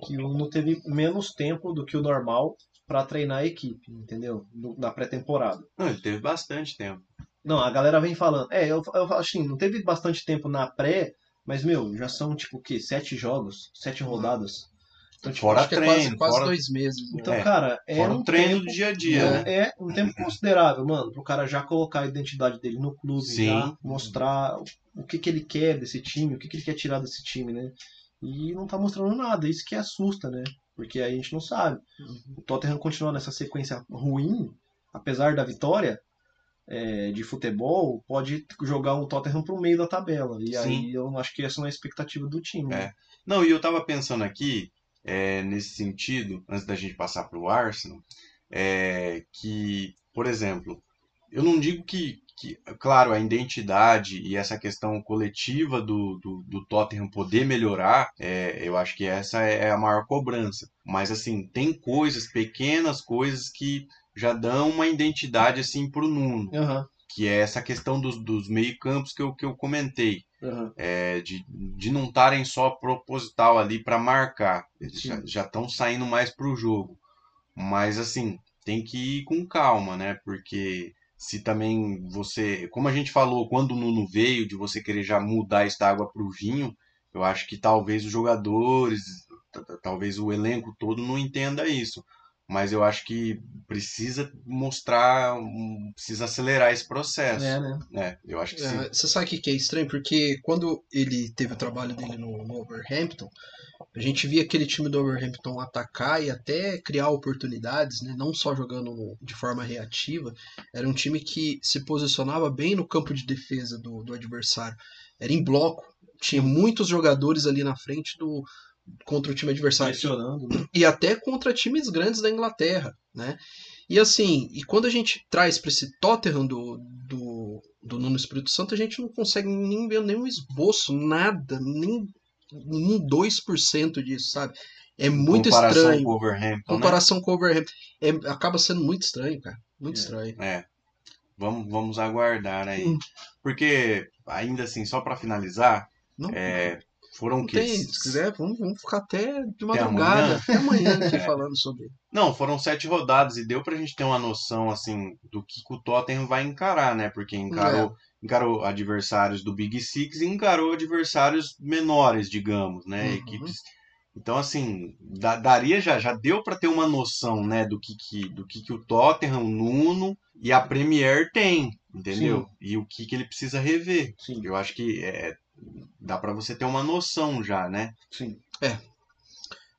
que o Nuno teve menos tempo do que o normal para treinar a equipe, entendeu? No- na pré-temporada. Não, ele teve bastante tempo. Não, a galera vem falando. É, eu, eu falo assim, não teve bastante tempo na pré, mas, meu, já são, tipo, o quê? Sete jogos? Sete rodadas? Então, tipo, Fora Acho que é quase, treino, quase fora- dois meses. né? então É, cara, é Fora um o treino tempo, do dia a dia, né? é, é um tempo considerável, mano, pro cara já colocar a identidade dele no clube, Sim. já mostrar o que, que ele quer desse time, o que, que ele quer tirar desse time, né? E não tá mostrando nada, isso que assusta, né? Porque aí a gente não sabe. O Tottenham continuar nessa sequência ruim, apesar da vitória é, de futebol, pode jogar um Tottenham pro meio da tabela. E Sim. aí eu acho que essa não é a expectativa do time. né? É. Não, e eu tava pensando aqui, é, nesse sentido, antes da gente passar pro Arsenal, é, que, por exemplo, eu não digo que, que, claro, a identidade e essa questão coletiva do, do, do Tottenham poder melhorar, é, eu acho que essa é a maior cobrança. Mas, assim, tem coisas, pequenas coisas que já dão uma identidade, assim, pro Nuno, Aham, que é essa questão dos, dos meio-campos que eu, que eu comentei aham. é, de, de não estarem só proposital ali para marcar. Eles Sim. já estão saindo mais para o jogo. Mas assim, tem que ir com calma, né? Porque se também você, como a gente falou, quando o Nuno veio, de você querer já mudar esta água para o vinho, eu acho que talvez os jogadores, talvez o elenco todo não entenda isso. Mas eu acho que precisa mostrar, precisa acelerar esse processo. É, né? É, eu acho que sim. É, você sabe o que é estranho? Porque quando ele teve o trabalho dele no, no Overhampton, a gente via aquele time do Overhampton atacar e até criar oportunidades, né? não só jogando de forma reativa. Era um time que se posicionava bem no campo de defesa do, do adversário. Era em bloco. Tinha muitos jogadores ali na frente do contra o time adversário né? e até contra times grandes da Inglaterra, né? E assim, e quando a gente traz para esse Tottenham do, do, do Nuno Espírito Santo, a gente não consegue nem ver nenhum esboço, nada, nem um 2% disso, sabe? É muito comparação estranho. com o Overhampton, né? comparação com o Overhampton. É, acaba sendo muito estranho, cara. Muito É. estranho. É. Vamos, vamos aguardar aí. Hum. Porque, ainda assim, só para finalizar, Não, é, foram o quê? tem, se quiser, vamos, vamos ficar até de Até madrugada, amanhã? até amanhã aqui É. falando sobre. Não, foram sete rodadas e deu pra gente ter uma noção, assim, do que, o Tottenham vai encarar, né? Porque É. encarou, encarou adversários do Big Six e encarou adversários menores, digamos, né? Uhum. Equipes. Então, assim, da- daria já, já deu pra ter uma noção, né, do que, que, do que, que o Tottenham, o Nuno e a Premier tem, entendeu? E o que, que ele precisa rever. Sim, Eu acho que é, dá pra você ter uma noção já, né? sim.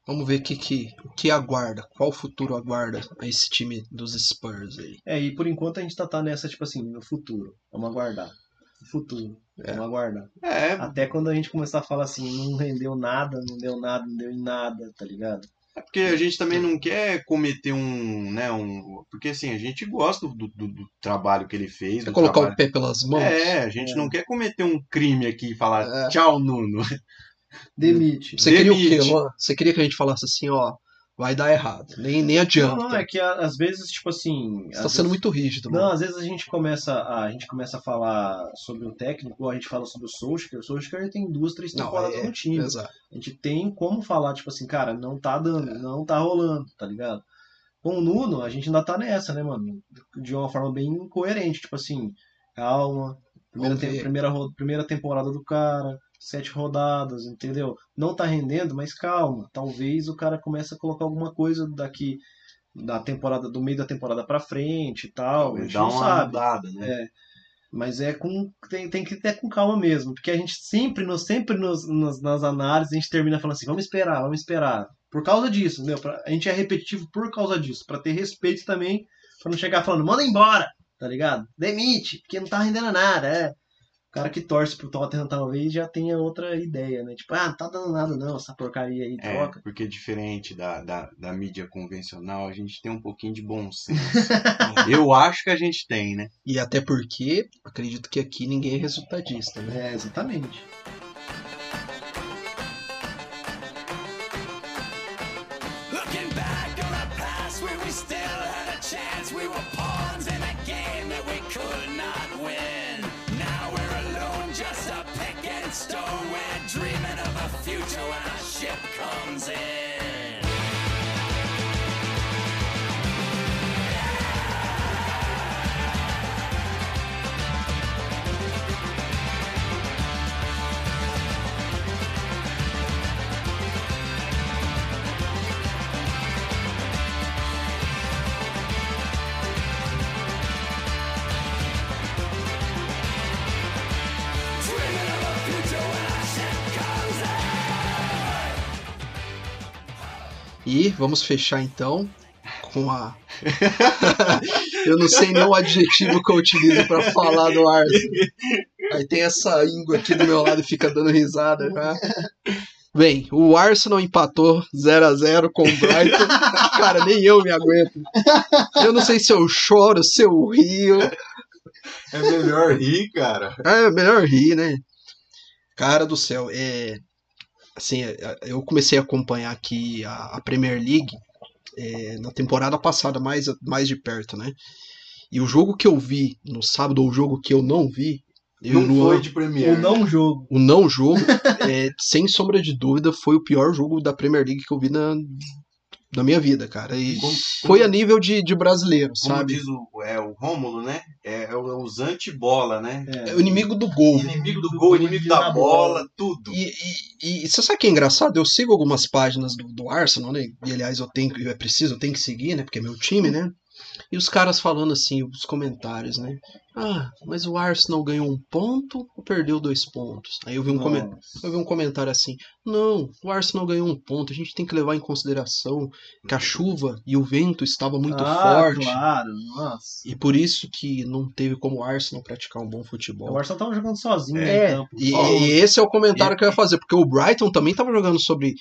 Vamos ver o que, que, o que aguarda, qual futuro aguarda a esse time dos Spurs aí. É, e por enquanto a gente tá, tá nessa, tipo assim, no futuro. Vamos aguardar. No futuro. É. Vamos aguardar. É, Até quando a gente começar a falar assim, não rendeu nada, não deu nada, não deu em nada, tá ligado? É porque a gente também não quer cometer um, né, um, porque assim, a gente gosta do, do, do trabalho que ele fez, Quer colocar trabalho... o pé pelas mãos? É, a gente É. não quer cometer um crime aqui e falar É. tchau, Nuno. Demite. Você queria o quê, Demite. Luan? Você queria que a gente falasse assim, ó, vai dar errado. Nem, nem adianta. Não, não, é que às vezes, tipo assim. Você tá sendo vezes- muito rígido, Não, Luan. às vezes a gente começa a, a gente começa a falar sobre o técnico, ou a gente fala sobre o Solskjaer. O Solskjaer tem duas, três Não, temporadas é, no time. Exato. A gente tem como falar, tipo assim, cara, não tá dando, não tá rolando, tá ligado? Com o Nuno, a gente ainda tá nessa, né, mano? De uma forma bem coerente, tipo assim, calma, primeira, ver. primeira, primeira temporada do cara, sete rodadas, entendeu? Não tá rendendo, mas calma, talvez o cara comece a colocar alguma coisa daqui da temporada, do meio da temporada pra frente e tal, a gente Dá não uma sabe. mudada, né? É. Mas é com. Tem, tem que ter com calma mesmo. Porque a gente sempre, nos, sempre nos, nos- nas análises, a gente termina falando assim, vamos esperar, vamos esperar. Por causa disso, entendeu? Pra- a gente é repetitivo por causa disso. Pra ter respeito também, pra não chegar falando, manda embora, tá ligado? Demite, porque não tá rendendo nada, é. O cara que torce pro Tottenham talvez já tenha outra ideia, né? Tipo, ah, não tá dando nada não, essa porcaria aí, É, troca. porque diferente da, da, da mídia convencional, a gente tem um pouquinho de bom senso. Eu acho que a gente tem, né? E até porque, acredito que aqui ninguém é resultadista, né? É, exatamente. E vamos fechar então com a. eu não sei nem o adjetivo que eu utilizo pra falar do Arsenal. Aí tem essa íngua aqui do meu lado e fica dando risada já. Bem, o Arsenal empatou 0 a 0 com o Brighton. Cara, nem eu me aguento. Eu não sei se eu choro, se eu rio. É melhor rir, cara. É melhor rir, né? Cara do céu, é. Assim, é, eu comecei a acompanhar aqui a, a Premier League é, na temporada passada, mais, mais de perto, né? E o jogo que eu vi no sábado, ou o jogo que eu não vi, eu o Não Luan, foi de Premier. Ou não jogo. o não jogo, é, sem sombra de dúvida, foi o pior jogo da Premier League que eu vi na, na minha vida, cara. E Como- foi a nível de, de brasileiro, Como sabe? diz o, é, o Rômulo, né? É, é o- os anti-bola, né? É o inimigo do gol. Inimigo do gol, inimigo da da bola, tudo. E, e, e você sabe que é engraçado? Eu sigo algumas páginas do, do Arsenal, né? E aliás, eu tenho que- é preciso, eu tenho que seguir, né? Porque é meu time, né? E os caras falando assim, os comentários, né? Ah, mas o Arsenal ganhou um ponto ou perdeu dois pontos? Aí eu vi um, comen- Nossa. eu vi um comentário assim: Não, o Arsenal ganhou um ponto. A gente tem que levar em consideração que a chuva e o vento estavam muito ah, forte. claro. Nossa. E por isso que não teve como o Arsenal praticar um bom futebol. O Arsenal tava jogando sozinho É, campo. e, e esse é o comentário que eu ia fazer, porque o Brighton também estava jogando sobre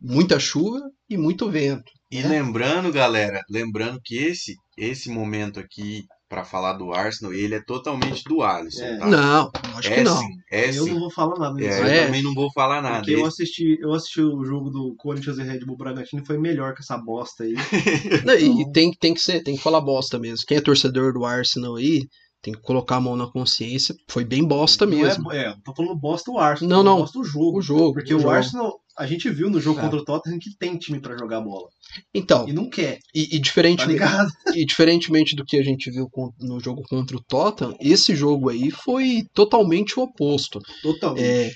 muita chuva e muito vento. E né? lembrando, galera, lembrando que esse esse momento aqui pra falar do Arsenal, ele é totalmente do Alisson, É. tá? Não, acho é que não. sim, é eu sim. não vou falar nada É, eu É. também não vou falar nada. Porque eu assisti, eu assisti o jogo do Corinthians e Red Bull Bragantino e foi melhor que essa bosta aí. Não, E Então- tem, tem que ser, tem que falar bosta mesmo. Quem é torcedor do Arsenal aí, tem que colocar a mão na consciência. Foi bem bosta Não mesmo. É, é, tô falando bosta o Arsenal, Não, não. bosta o jogo. O jogo. Porque o o, jogo. Arsenal, a gente viu no jogo É. contra o Tottenham que tem time pra jogar bola. Então, E não quer, e, e tá diferente, ligado? e diferentemente do que a gente viu no jogo contra o Tottenham, esse jogo aí foi totalmente o oposto. Totalmente. É,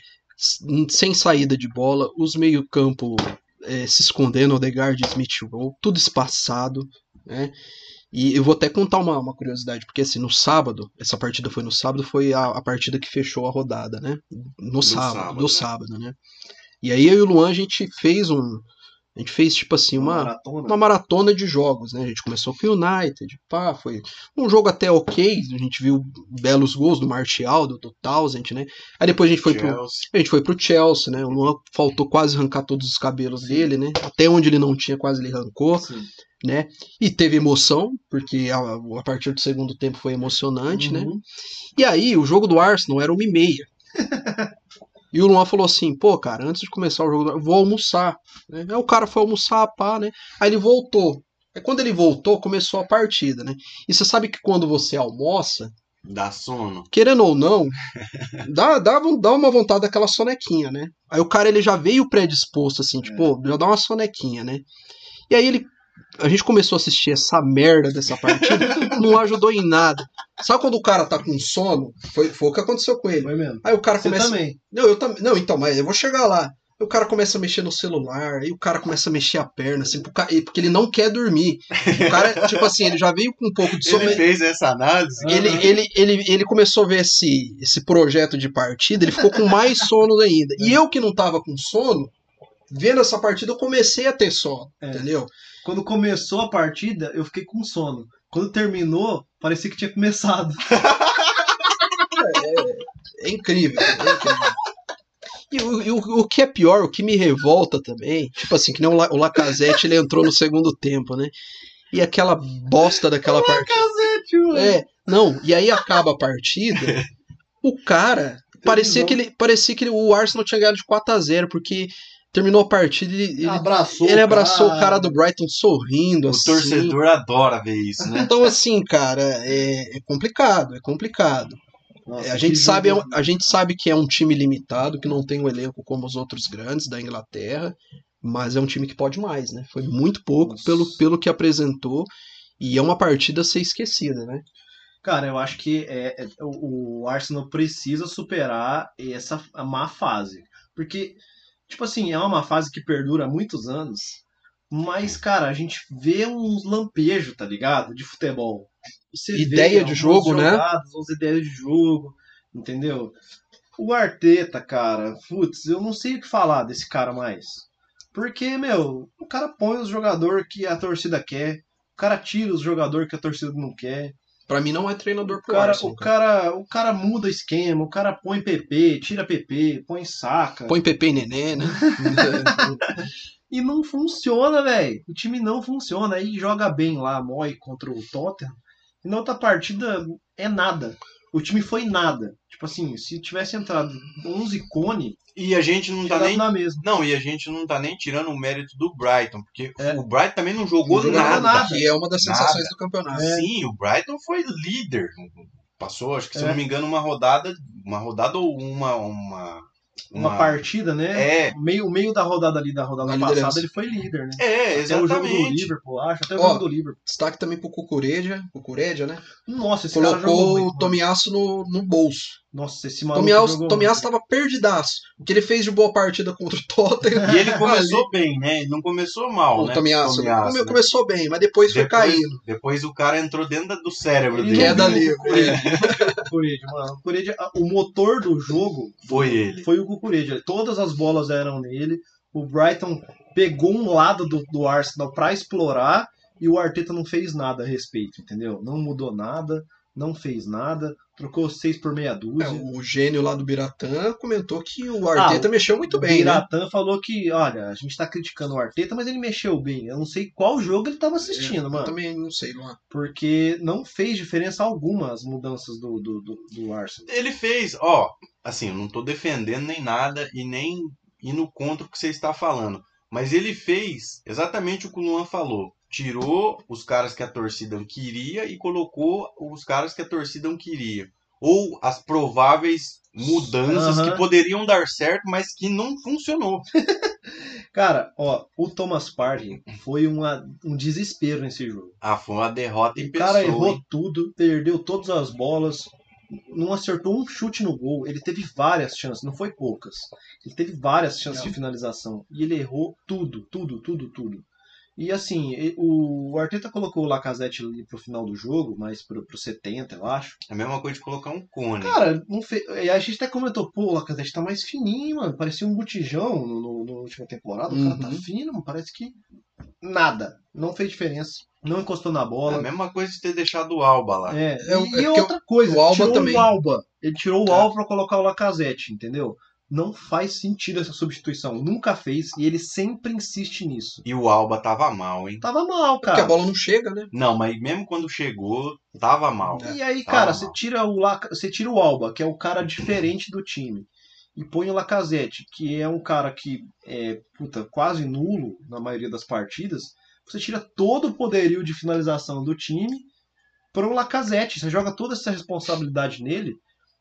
sem saída de bola, os meio-campo é, se escondendo, Odegaard e Smith Rowe, tudo espaçado, né? E eu vou até contar uma, uma curiosidade, porque assim, no sábado, essa partida foi no sábado, foi a, a partida que fechou a rodada, né? No sábado, sábado, no né? sábado, né? E aí eu e o Luan, a gente fez um. A gente fez, tipo assim, uma, maratona. uma maratona de jogos, né? A gente começou com o United, pá, foi um jogo até ok, a gente viu belos gols do Martial, do, do Townsend, né? Aí depois a gente foi pro, a gente foi pro Chelsea, né? O Luan faltou quase arrancar todos os cabelos dele, né? Até onde ele não tinha, quase ele arrancou, Sim. Né? E teve emoção, porque a, a partir do segundo tempo foi emocionante, né? Uhum. E aí, o jogo do Arsenal era uma e meia. E o Luan falou assim, pô, cara, antes de começar o jogo, eu vou almoçar. Né? Aí o cara foi almoçar, pá, né? Aí ele voltou. Aí quando ele voltou, começou a partida, né? E você sabe que quando você almoça, Dá sono. querendo ou não, dá, dá, dá uma vontade daquela sonequinha, né? Aí o cara ele já veio predisposto, assim, tipo, "Pô, já dá uma sonequinha, né? E aí ele. A gente começou a assistir essa merda dessa partida, não ajudou em nada. Sabe quando o cara tá com sono? Foi, foi o que aconteceu com ele. Foi mesmo. Aí o cara Você começa. também. Não, eu também. Não, então, mas eu vou chegar lá. Aí o cara começa a mexer no celular, aí o cara começa a mexer a perna, assim, porque ele não quer dormir. O cara, tipo assim, ele já veio com um pouco de sono. Ele fez essa análise. Ele, ele, ele, ele começou a ver esse, esse projeto de partida, ele ficou com mais sono ainda. E eu que não tava com sono, vendo essa partida, eu comecei a ter sono, É. entendeu? Quando começou a partida, eu fiquei com sono. Quando terminou, parecia que tinha começado. É incrível, é incrível. E o, e o, o que é pior, o que me revolta também, tipo assim, que nem o, La, o Lacazette, ele entrou no segundo tempo, né? E aquela bosta daquela partida. É, não, e aí acaba a partida, o cara, parecia que ele, parecia que o Arsenal tinha ganhado de 4 a 0 porque terminou a partida e ele, abraçou. ele abraçou o cara do Brighton sorrindo, O assim. torcedor adora ver isso, né? Então, assim, cara, é, é complicado, é complicado. Nossa, É, a, gente sabe, jogo- a gente sabe que é um time limitado, que não tem um elenco como os outros grandes da Inglaterra, mas é um time que pode mais, né? Foi muito pouco Nossa. pelo, pelo que apresentou e é uma partida a ser esquecida, né? Cara, eu acho que é, é- o Arsenal precisa superar essa má fase. Porque, tipo assim, é uma fase que perdura muitos anos. Mas, cara, a gente vê uns lampejos, tá ligado? De futebol. Você Ideia de algumas jogo, né? jogadas, Umas ideias de jogo, entendeu? O Arteta, cara, putz, eu não sei o que falar desse cara mais. Porque, meu, o cara põe os jogadores que a torcida quer, o cara tira os jogadores que a torcida não quer. Pra mim não é treinador O cara, Arsenal, o, cara. cara, o cara muda esquema, o cara põe PP, tira PP, põe saca. Põe Pepe e Nenê, né? E não funciona, velho. O time não funciona. Aí joga bem lá, Moy contra o Tottenham. E na outra partida é nada. O time foi nada. Tipo assim, se tivesse entrado 11 cone, E a gente não tá nem. na mesma. Não, e a gente não tá nem tirando o mérito do Brighton, porque É. o Brighton também não jogou Não jogou nada. nada. Que é uma das sensações Nada. do campeonato. Sim, o Brighton foi líder. Passou, acho que se É. eu não me engano, uma rodada, uma rodada ou uma uma Uma, partida, né? É. Meio, meio da rodada ali, da rodada Na passada, ele foi líder, né? É, Até o jogo do exatamente. Liverpool, acho. Até o Ó, jogo do Liverpool. Destaque também pro Cucureja, Cucureja, né? Nossa, esse cara jogou Colocou muito. o mano. Tomiasso no, no bolso. Nossa, esse maluco Tomiasso, jogou Tomiasso muito. tava perdidaço. O que ele fez de boa partida contra o Tottenham. E ele começou bem, né? Não começou mal, o né? Tomiasso, né? começou bem, mas depois foi Depois- caindo. Depois o cara entrou dentro do cérebro Ele dele. Queda livre. é. O Cucureja, o motor do jogo Foi ele. foi o Cucureja. Todas as bolas eram nele. O Brighton pegou um lado do, do Arsenal pra explorar e o Arteta não fez nada a respeito, entendeu? Não mudou nada, não fez nada, trocou seis por meia É, dúzia. o gênio lá do Biratã comentou que o Arteta Ah, mexeu muito o bem, né? Biratã falou que, olha, a gente tá criticando o Arteta, mas ele mexeu bem. Eu não sei qual jogo ele tava assistindo, Eu mano. também não sei, Luan. Porque não fez diferença alguma as mudanças do, do, do, do Arsenal. Ele fez, ó, assim, eu não tô defendendo nem nada e nem indo contra o que você está falando. Mas ele fez exatamente o que o Luan falou. Tirou os caras que a torcida queria e colocou os caras que a torcida não queria. Ou as prováveis mudanças Aham. que poderiam dar certo, mas que não funcionou. Cara, ó, o Thomas Partey foi uma, um desespero nesse jogo. Ah, foi uma derrota em O cara pessoa. errou hein? tudo, perdeu todas as bolas, não acertou um chute no gol. Ele teve várias chances, não foi poucas. Ele teve várias chances Não. de finalização. E ele errou tudo, tudo, tudo, tudo. E assim, o Arteta colocou o Lacazette ali pro final do jogo, mais pro, pro 70, eu acho. É a mesma coisa de colocar um cone. Cara, não fe... e a gente até comentou, pô, o Lacazette tá mais fininho, mano. Parecia um botijão no, no, no última temporada. O cara tá Uhum. fino, mano. Parece que nada. Não fez diferença. Não encostou na É a bola. mesma coisa de ter deixado o Alba lá. É, É e, é e outra coisa, o Alba tirou também- o Alba. Ele tirou o É. Alba pra colocar o Lacazette, entendeu? Não faz sentido essa substituição. Nunca fez e ele sempre insiste nisso. E o Alba tava mal, hein? Tava mal, Porque a cara. bola não chega, né? Não, mas mesmo quando chegou, tava mal. E aí, Tava cara, mal. você tira o Laca... você tira o Alba, que é o cara diferente do time, e põe o Lacazette, que é um cara que é puta, quase nulo na maioria das partidas. Você tira todo o poderio de finalização do time para o Lacazette. Você joga toda essa responsabilidade nele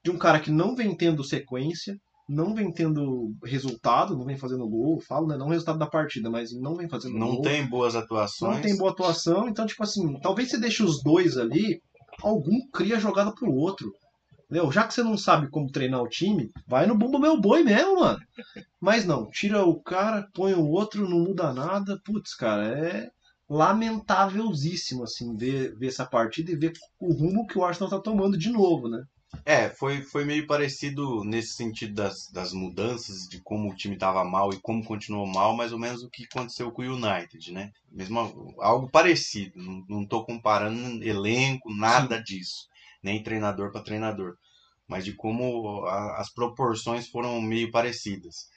de um cara que não vem tendo sequência, não vem tendo resultado, não vem fazendo gol. Falo, né? Não o resultado da partida, mas não vem fazendo Não gol. tem boas atuações. Não tem boa atuação, então, tipo assim, talvez você deixe os dois ali, algum cria jogada pro outro. Entendeu? Já que você não sabe como treinar o time, vai no bumba meu boi mesmo, mano. Mas não, tira o cara, põe o outro, não muda nada. Putz, cara, é lamentavelzíssimo, assim, ver, ver essa partida e ver o rumo que o Arsenal tá tomando de novo, né? É, foi, foi meio parecido nesse sentido das, das mudanças, de como o time tava mal e como continuou mal, mais ou menos o que aconteceu com o United, né? Mesmo, algo parecido. Não, tô comparando elenco, nada disso. Nem treinador para treinador. Mas de como a- as proporções foram meio parecidas.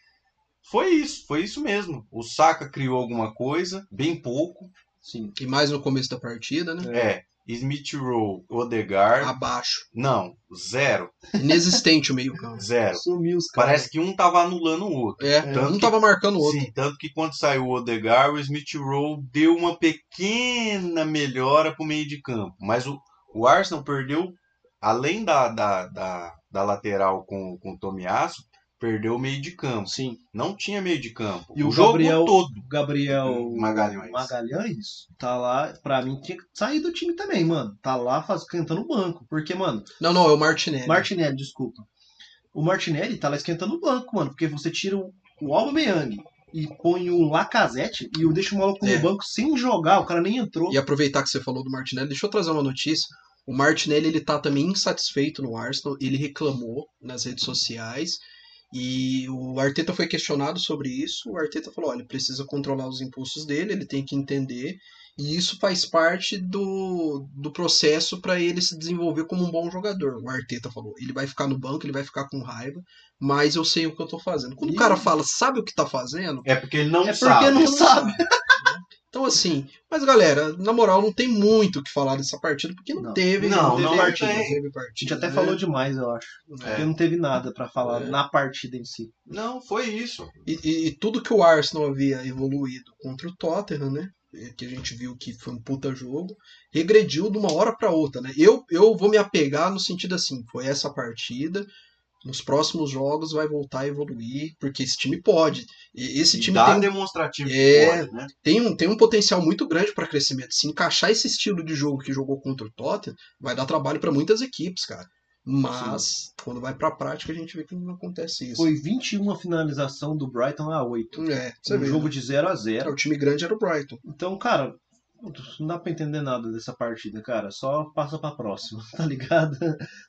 Foi isso, foi isso mesmo. O Saka criou alguma coisa, bem pouco. Sim. E mais no começo da partida, né? É, Smith Rowe, Odegaard, Abaixo. não, zero, Inexistente o meio-campo. zero. Sumiu os caras. Parece que um tava anulando o outro. É, Tanto um que- tava marcando o outro. Sim, tanto que quando saiu o Odegaard, o Smith Rowe deu uma pequena melhora pro meio de campo. Mas o, o Arsenal perdeu, além da, da, da, da lateral com, com o Tomiasso, perdeu o meio de campo. Sim. Não tinha meio de campo. E o jogo Gabriel- todo. O Gabriel Magalhães. Magalhães tá lá, pra mim tinha que sair do time também, mano. Tá lá faz, cantando o banco. Porque, mano, Não, não, é o Martinelli. Martinelli, desculpa. O Martinelli tá lá esquentando o banco, mano. Porque você tira o, o Aubameyang e põe o Lacazette e o deixa o maluco É. no banco sem jogar. O cara nem entrou. E aproveitar que você falou do Martinelli, deixa eu trazer uma notícia. O Martinelli ele tá também insatisfeito no Arsenal, ele reclamou nas redes sociais E o Arteta foi questionado sobre isso. O Arteta falou: olha, ele precisa controlar os impulsos dele, ele tem que entender. E isso faz parte do, do processo para ele se desenvolver como um bom jogador. O Arteta falou: ele vai ficar no banco, ele vai ficar com raiva, mas eu sei o que eu tô fazendo. Quando o E- cara fala, sabe o que tá fazendo? É porque ele não É porque sabe. não sabe. Então, assim, mas galera, na moral, não tem muito o que falar dessa partida, porque não, Não. teve, Não, teve não partida. tem. teve A partida, gente até né? falou demais, eu acho. É. Porque não teve nada pra falar É. na partida em si. Não, foi isso. E, e- e tudo que o Arsenal havia evoluído contra o Tottenham, né? Que a gente viu que foi um puta jogo, regrediu de uma hora para outra, né? Eu, eu vou me apegar no sentido assim: foi essa partida, nos próximos jogos vai voltar a evoluir, porque esse time pode. E Esse E time dá tem, demonstrativo que É. pode, né? tem, um, tem um potencial muito grande para crescimento. Se encaixar esse estilo de jogo que jogou contra o Tottenham, vai dar trabalho para muitas equipes, cara. Mas, quando vai pra prática, a gente vê que não acontece isso. Foi 21 a finalização do Brighton a 8. É, você Um vê. jogo né? de 0 a É, 0 o time grande era o Brighton. Então, cara, putz, não dá pra entender nada dessa partida, cara. Só passa pra próxima, tá ligado?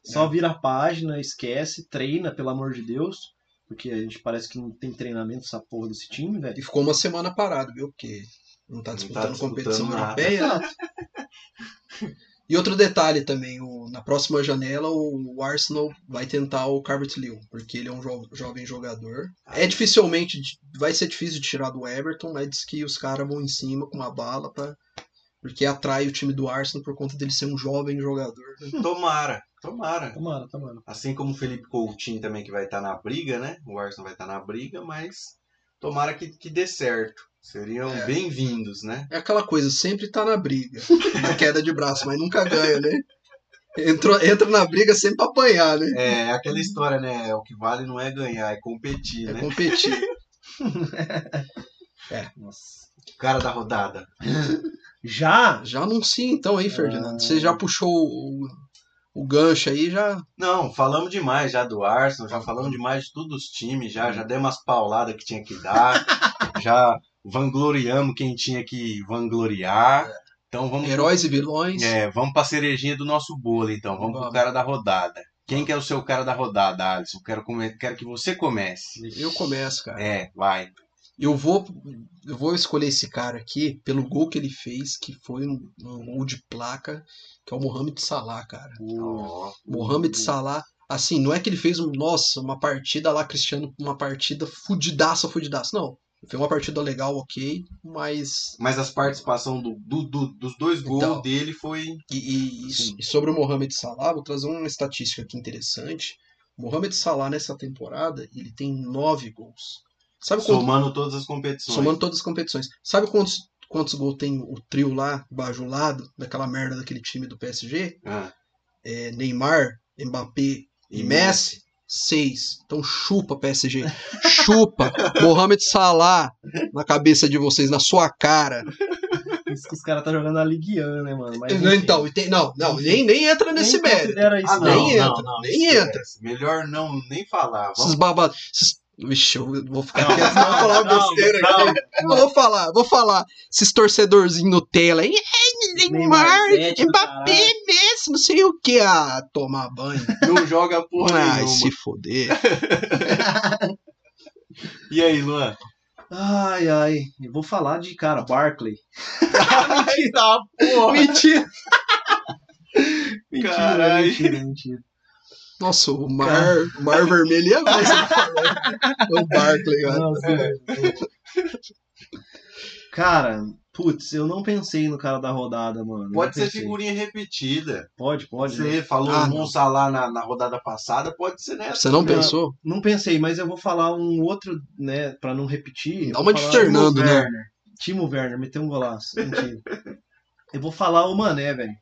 Só É. vira a página, esquece, treina, pelo amor de Deus. Porque a gente parece que não tem treinamento essa porra desse time, velho. E ficou uma semana parado, viu? Porque não tá Não tá disputando disputando competição nada. europeia. E outro detalhe também, o- na próxima janela o Arsenal vai tentar o Calvert-Lewin, porque ele é um jo- jovem jogador. É dificilmente, vai ser difícil de tirar do Everton, mas diz que os caras vão em cima com uma bala para porque atrai o time do Arsenal por conta dele ser um jovem jogador. né? Tomara, tomara. Tomara, tomara. Assim como o Felipe Coutinho também que vai estar na briga, né? O Arsenal vai estar na briga, mas tomara que, que dê certo. Seriam É. bem-vindos, né? É aquela coisa, sempre tá na briga, na queda de braço, mas nunca ganha, né? Entrou, entra na briga sempre pra apanhar, né? É aquela história, né? O que vale não é ganhar, é competir, É né? competir. Nossa. O cara da rodada. Já? Já anuncia então aí, Ferdinando. Você já puxou o, o gancho aí, já. Não, falamos demais já do Arsenal, já falamos demais de todos os times, já, já demos umas pauladas que tinha que dar, já vangloriamos quem tinha que vangloriar. Então vamos Heróis e vilões. É, vamos pra cerejinha do nosso bolo, então. Vamos, pro Vamos. cara da rodada. Quem que é o seu cara da rodada, Alisson? Quero, come- quero que você comece. Eu começo, cara. É, vai. Eu vou, eu vou escolher esse cara aqui pelo gol que ele fez, que foi um, um gol de placa, que é o Mohamed Salah, cara. Ó, Mohamed Salah, assim, não é que ele fez um, nossa, uma partida lá, Cristiano, uma partida fudidaça, fudidaça. Não. Foi uma partida legal, ok, mas. Mas as participações do, do- do- dos dois gols Então. dele foi. E, e- e- e sobre o Mohamed Salah, vou trazer uma estatística aqui interessante. O Mohamed Salah nessa temporada, ele tem nove gols. Sabe quanto, Somando todas as competições. somando todas as competições. Sabe quantos, quantos gols tem o trio lá, bajulado, daquela merda daquele time do PSG? Ah, É, Neymar, Mbappé e, E Messi? Seis. Então chupa, PSG. Chupa. Mohamed Salah na cabeça de vocês, na sua cara. Isso que os caras tá jogando na Ligue 1, né, mano? Mas, então, e tem- não, não, nem, nem entra nem nesse mérito. considera isso, Ah, não. não, nem não, entra, não, nem esquece. entra. Melhor não nem falar. Esses Vamos... babados. Esses... Vixe, eu vou ficar Não, quieto, senão eu vou falar não, besteira não, aqui. Eu vou falar, vou falar. Esses torcedorzinhos Nutella aí. "Ai, Neymar, Mbappé. Messi, não sei o que. Ah, tomar banho. Não joga porra Ai, nenhuma. se foder. E aí, Luan? Ai, ai. Eu vou falar de, cara, Barkley. Tá, porra. Mentira. Mentira, mentira, mentira. Nossa, o mar, o mar vermelho ia ver você falando. O Barkley, cara. Nossa, Cara, putz, eu não pensei no cara da rodada, mano. Pode ser pensei. figurinha repetida. Pode, pode. né? Você falou Ah, um. Salah na, na rodada passada, pode ser nessa. Você não Não. pensou? Não pensei, mas eu vou falar um outro, né, pra não repetir. Dá uma de Fernando, né? Werner. Timo Werner, meteu um golaço. Mentira. eu vou falar o Mané, velho.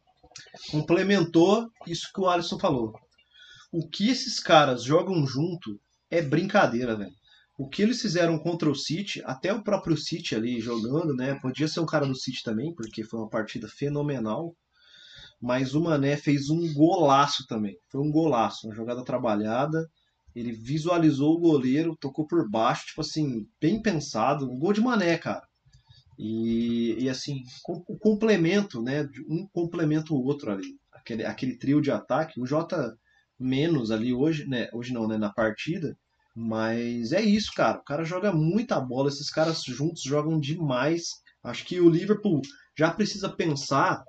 Complementou isso que o Alisson falou. O que esses caras jogam junto é brincadeira, velho. O que eles fizeram contra o City, até o próprio City ali jogando, né? Podia ser um cara do City também, porque foi uma partida fenomenal. Mas o Mané fez um golaço também. Foi um golaço, uma jogada trabalhada. Ele visualizou o goleiro, tocou por baixo, tipo assim, bem pensado. Um gol de Mané, cara. E, e assim, o complemento, né? Um complementa o outro ali. Aquele, aquele trio de ataque. O Jota menos ali hoje, né? Hoje não, né? Na partida. Mas é isso, cara. O cara joga muita bola. Esses caras juntos jogam demais. Acho que o Liverpool já precisa pensar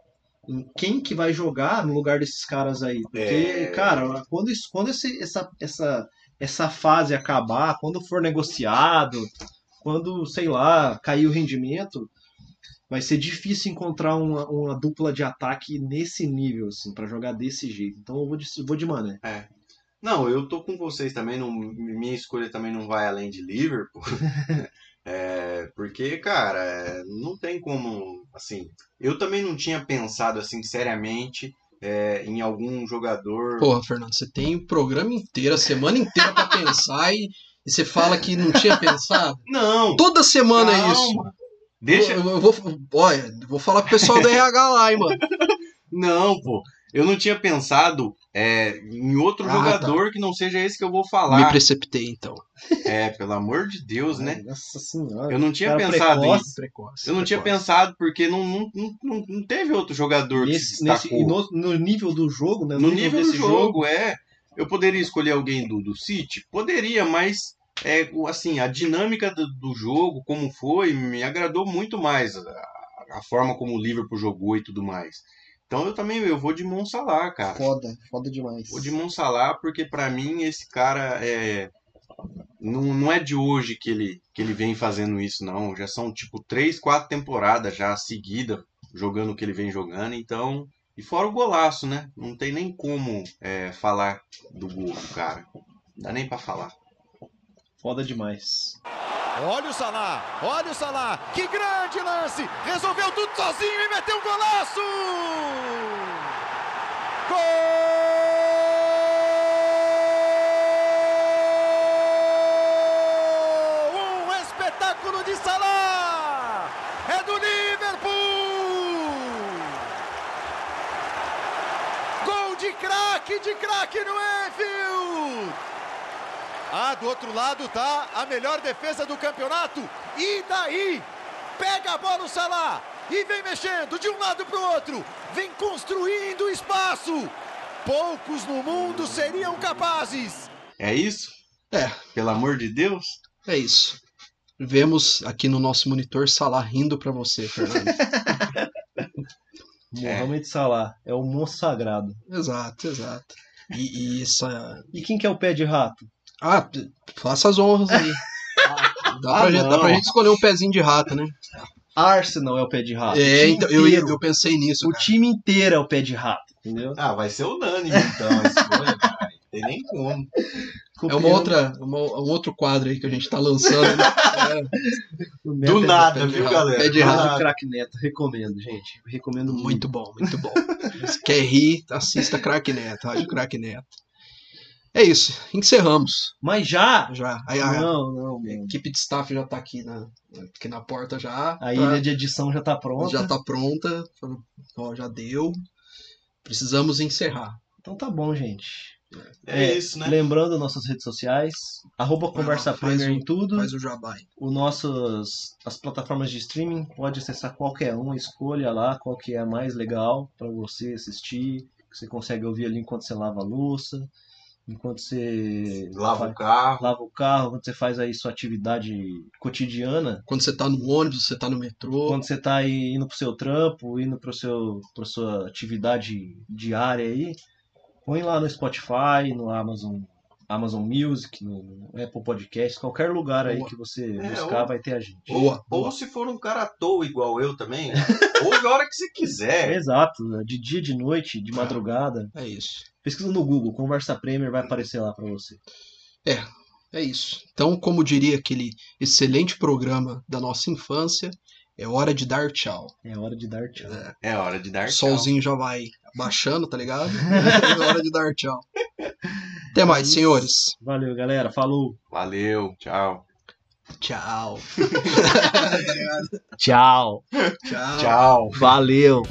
em quem que vai jogar no lugar desses caras aí. Porque, É. cara, quando, isso, quando esse, essa, essa, essa fase acabar, quando for negociado, quando, sei lá, cair o rendimento, vai ser difícil encontrar uma, uma dupla de ataque nesse nível, assim, para jogar desse jeito. Então eu vou de, vou de Mané. Não, eu tô com vocês também. Não, minha escolha também não vai além de Liverpool. É, porque, cara, é, não tem como. Assim, eu também não tinha pensado assim seriamente é, em algum jogador. Porra, Fernando, você tem o programa inteiro, a semana inteira pra pensar e, e você fala que não tinha pensado? Não! Toda semana é isso. Deixa. Eu, eu vou, olha, vou falar com o pessoal do RH lá, hein, mano. Não, pô. Eu não tinha pensado é, em outro Ah, jogador que não seja esse que eu vou Me falar. precipitei, então. É, pelo amor de Deus, né? Nossa senhora. Eu não tinha pensado precoce. Precoce. Eu não tinha precoce. pensado porque não, não, não, não, teve outro jogador que se Nesse, nesse, no, no nível do jogo, né? No nível do desse jogo, é. Eu poderia escolher alguém do, do City? Poderia, mas é, assim, a dinâmica do, do jogo, como foi, me agradou muito mais. A, a forma como o Liverpool jogou e tudo mais. Então eu também eu vou de Monsalah, cara. Foda, foda demais. Vou de Monsalah porque pra mim esse cara é não, não é de hoje que ele, que ele vem fazendo isso, não. Já são tipo três, quatro temporadas já seguida jogando o que ele vem jogando, então. E fora o golaço, né? Não tem nem como é, falar do gol cara. Não dá nem pra falar. Foda demais. Olha o Salah, olha o Salah, que grande lance! Resolveu tudo sozinho e meteu um golaço! Gol! Um espetáculo de Salah! É do Liverpool! Gol de craque, de craque no Enfield! Ah, do outro lado tá a melhor defesa do campeonato. E daí? Pega a bola o Salah e vem mexendo de um lado para o outro. Vem construindo espaço. Poucos no mundo seriam capazes. É isso? É. Pelo amor de Deus? É isso. Vemos aqui no nosso monitor Salah rindo pra você, Fernando. Mohamed Salah é o moço sagrado. exato, exato. E, e essa. E quem que é o pé de rato? Ah, faça as honras aí. Dá pra, Ah, gente, dá pra gente escolher um pezinho de rato, né? Arsenal é o pé de rato. É, então, eu, ia- eu pensei nisso. O cara. time inteiro é o pé de rato, entendeu? Ah, vai ser unânime então a escolha, cara. Não tem nem como. É uma outra, uma- um outro quadro aí que a gente tá lançando. Né? É, Do nada, viu, rato, galera? pé de rato. Crack Neto, recomendo, gente. Recomendo muito. Muito bom, muito bom. Se quer rir, assista Crack Neto, Rádio Crack Neto. É isso, encerramos. Mas já? Já. Aí a, Não, não, a equipe de staff já tá aqui na, aqui na porta já. A pra- ilha de edição já tá pronta. já tá pronta. Ó, já deu. Precisamos encerrar. Então tá bom, gente. É, isso, né? Lembrando nossas redes sociais, arroba Conversa lá, faz Premier o- em tudo. Faz o jabai. O nossos, as plataformas de streaming, pode acessar qualquer uma, escolha lá qual que é a mais legal para você assistir, que você consegue ouvir ali enquanto você lava a louça, enquanto você Lava faz- o carro. lava o carro, quando você faz aí sua atividade cotidiana, Quando você tá no ônibus, você tá no metrô. quando você tá aí indo pro seu trampo, indo pro seu pra sua atividade diária aí, põe lá no Spotify, no Amazon Amazon Music, no Apple Podcast, qualquer lugar aí Boa. que você É, buscar ou- vai ter a gente. Boa, Ou boa. se for um cara à toa igual eu também, ouve a hora que você quiser. Exato, né? de dia, de noite, de madrugada. É isso. Pesquisa no Google, Conversa Premier vai aparecer lá pra você. É isso. Então, como diria aquele excelente programa da nossa infância, é hora de dar tchau. É hora de dar tchau. É hora de dar tchau. solzinho já vai baixando, tá ligado? é hora de dar tchau. Até mais, senhores. Valeu, galera. Falou. Valeu, tchau. Tchau. Tchau. Tchau. Tchau. Valeu.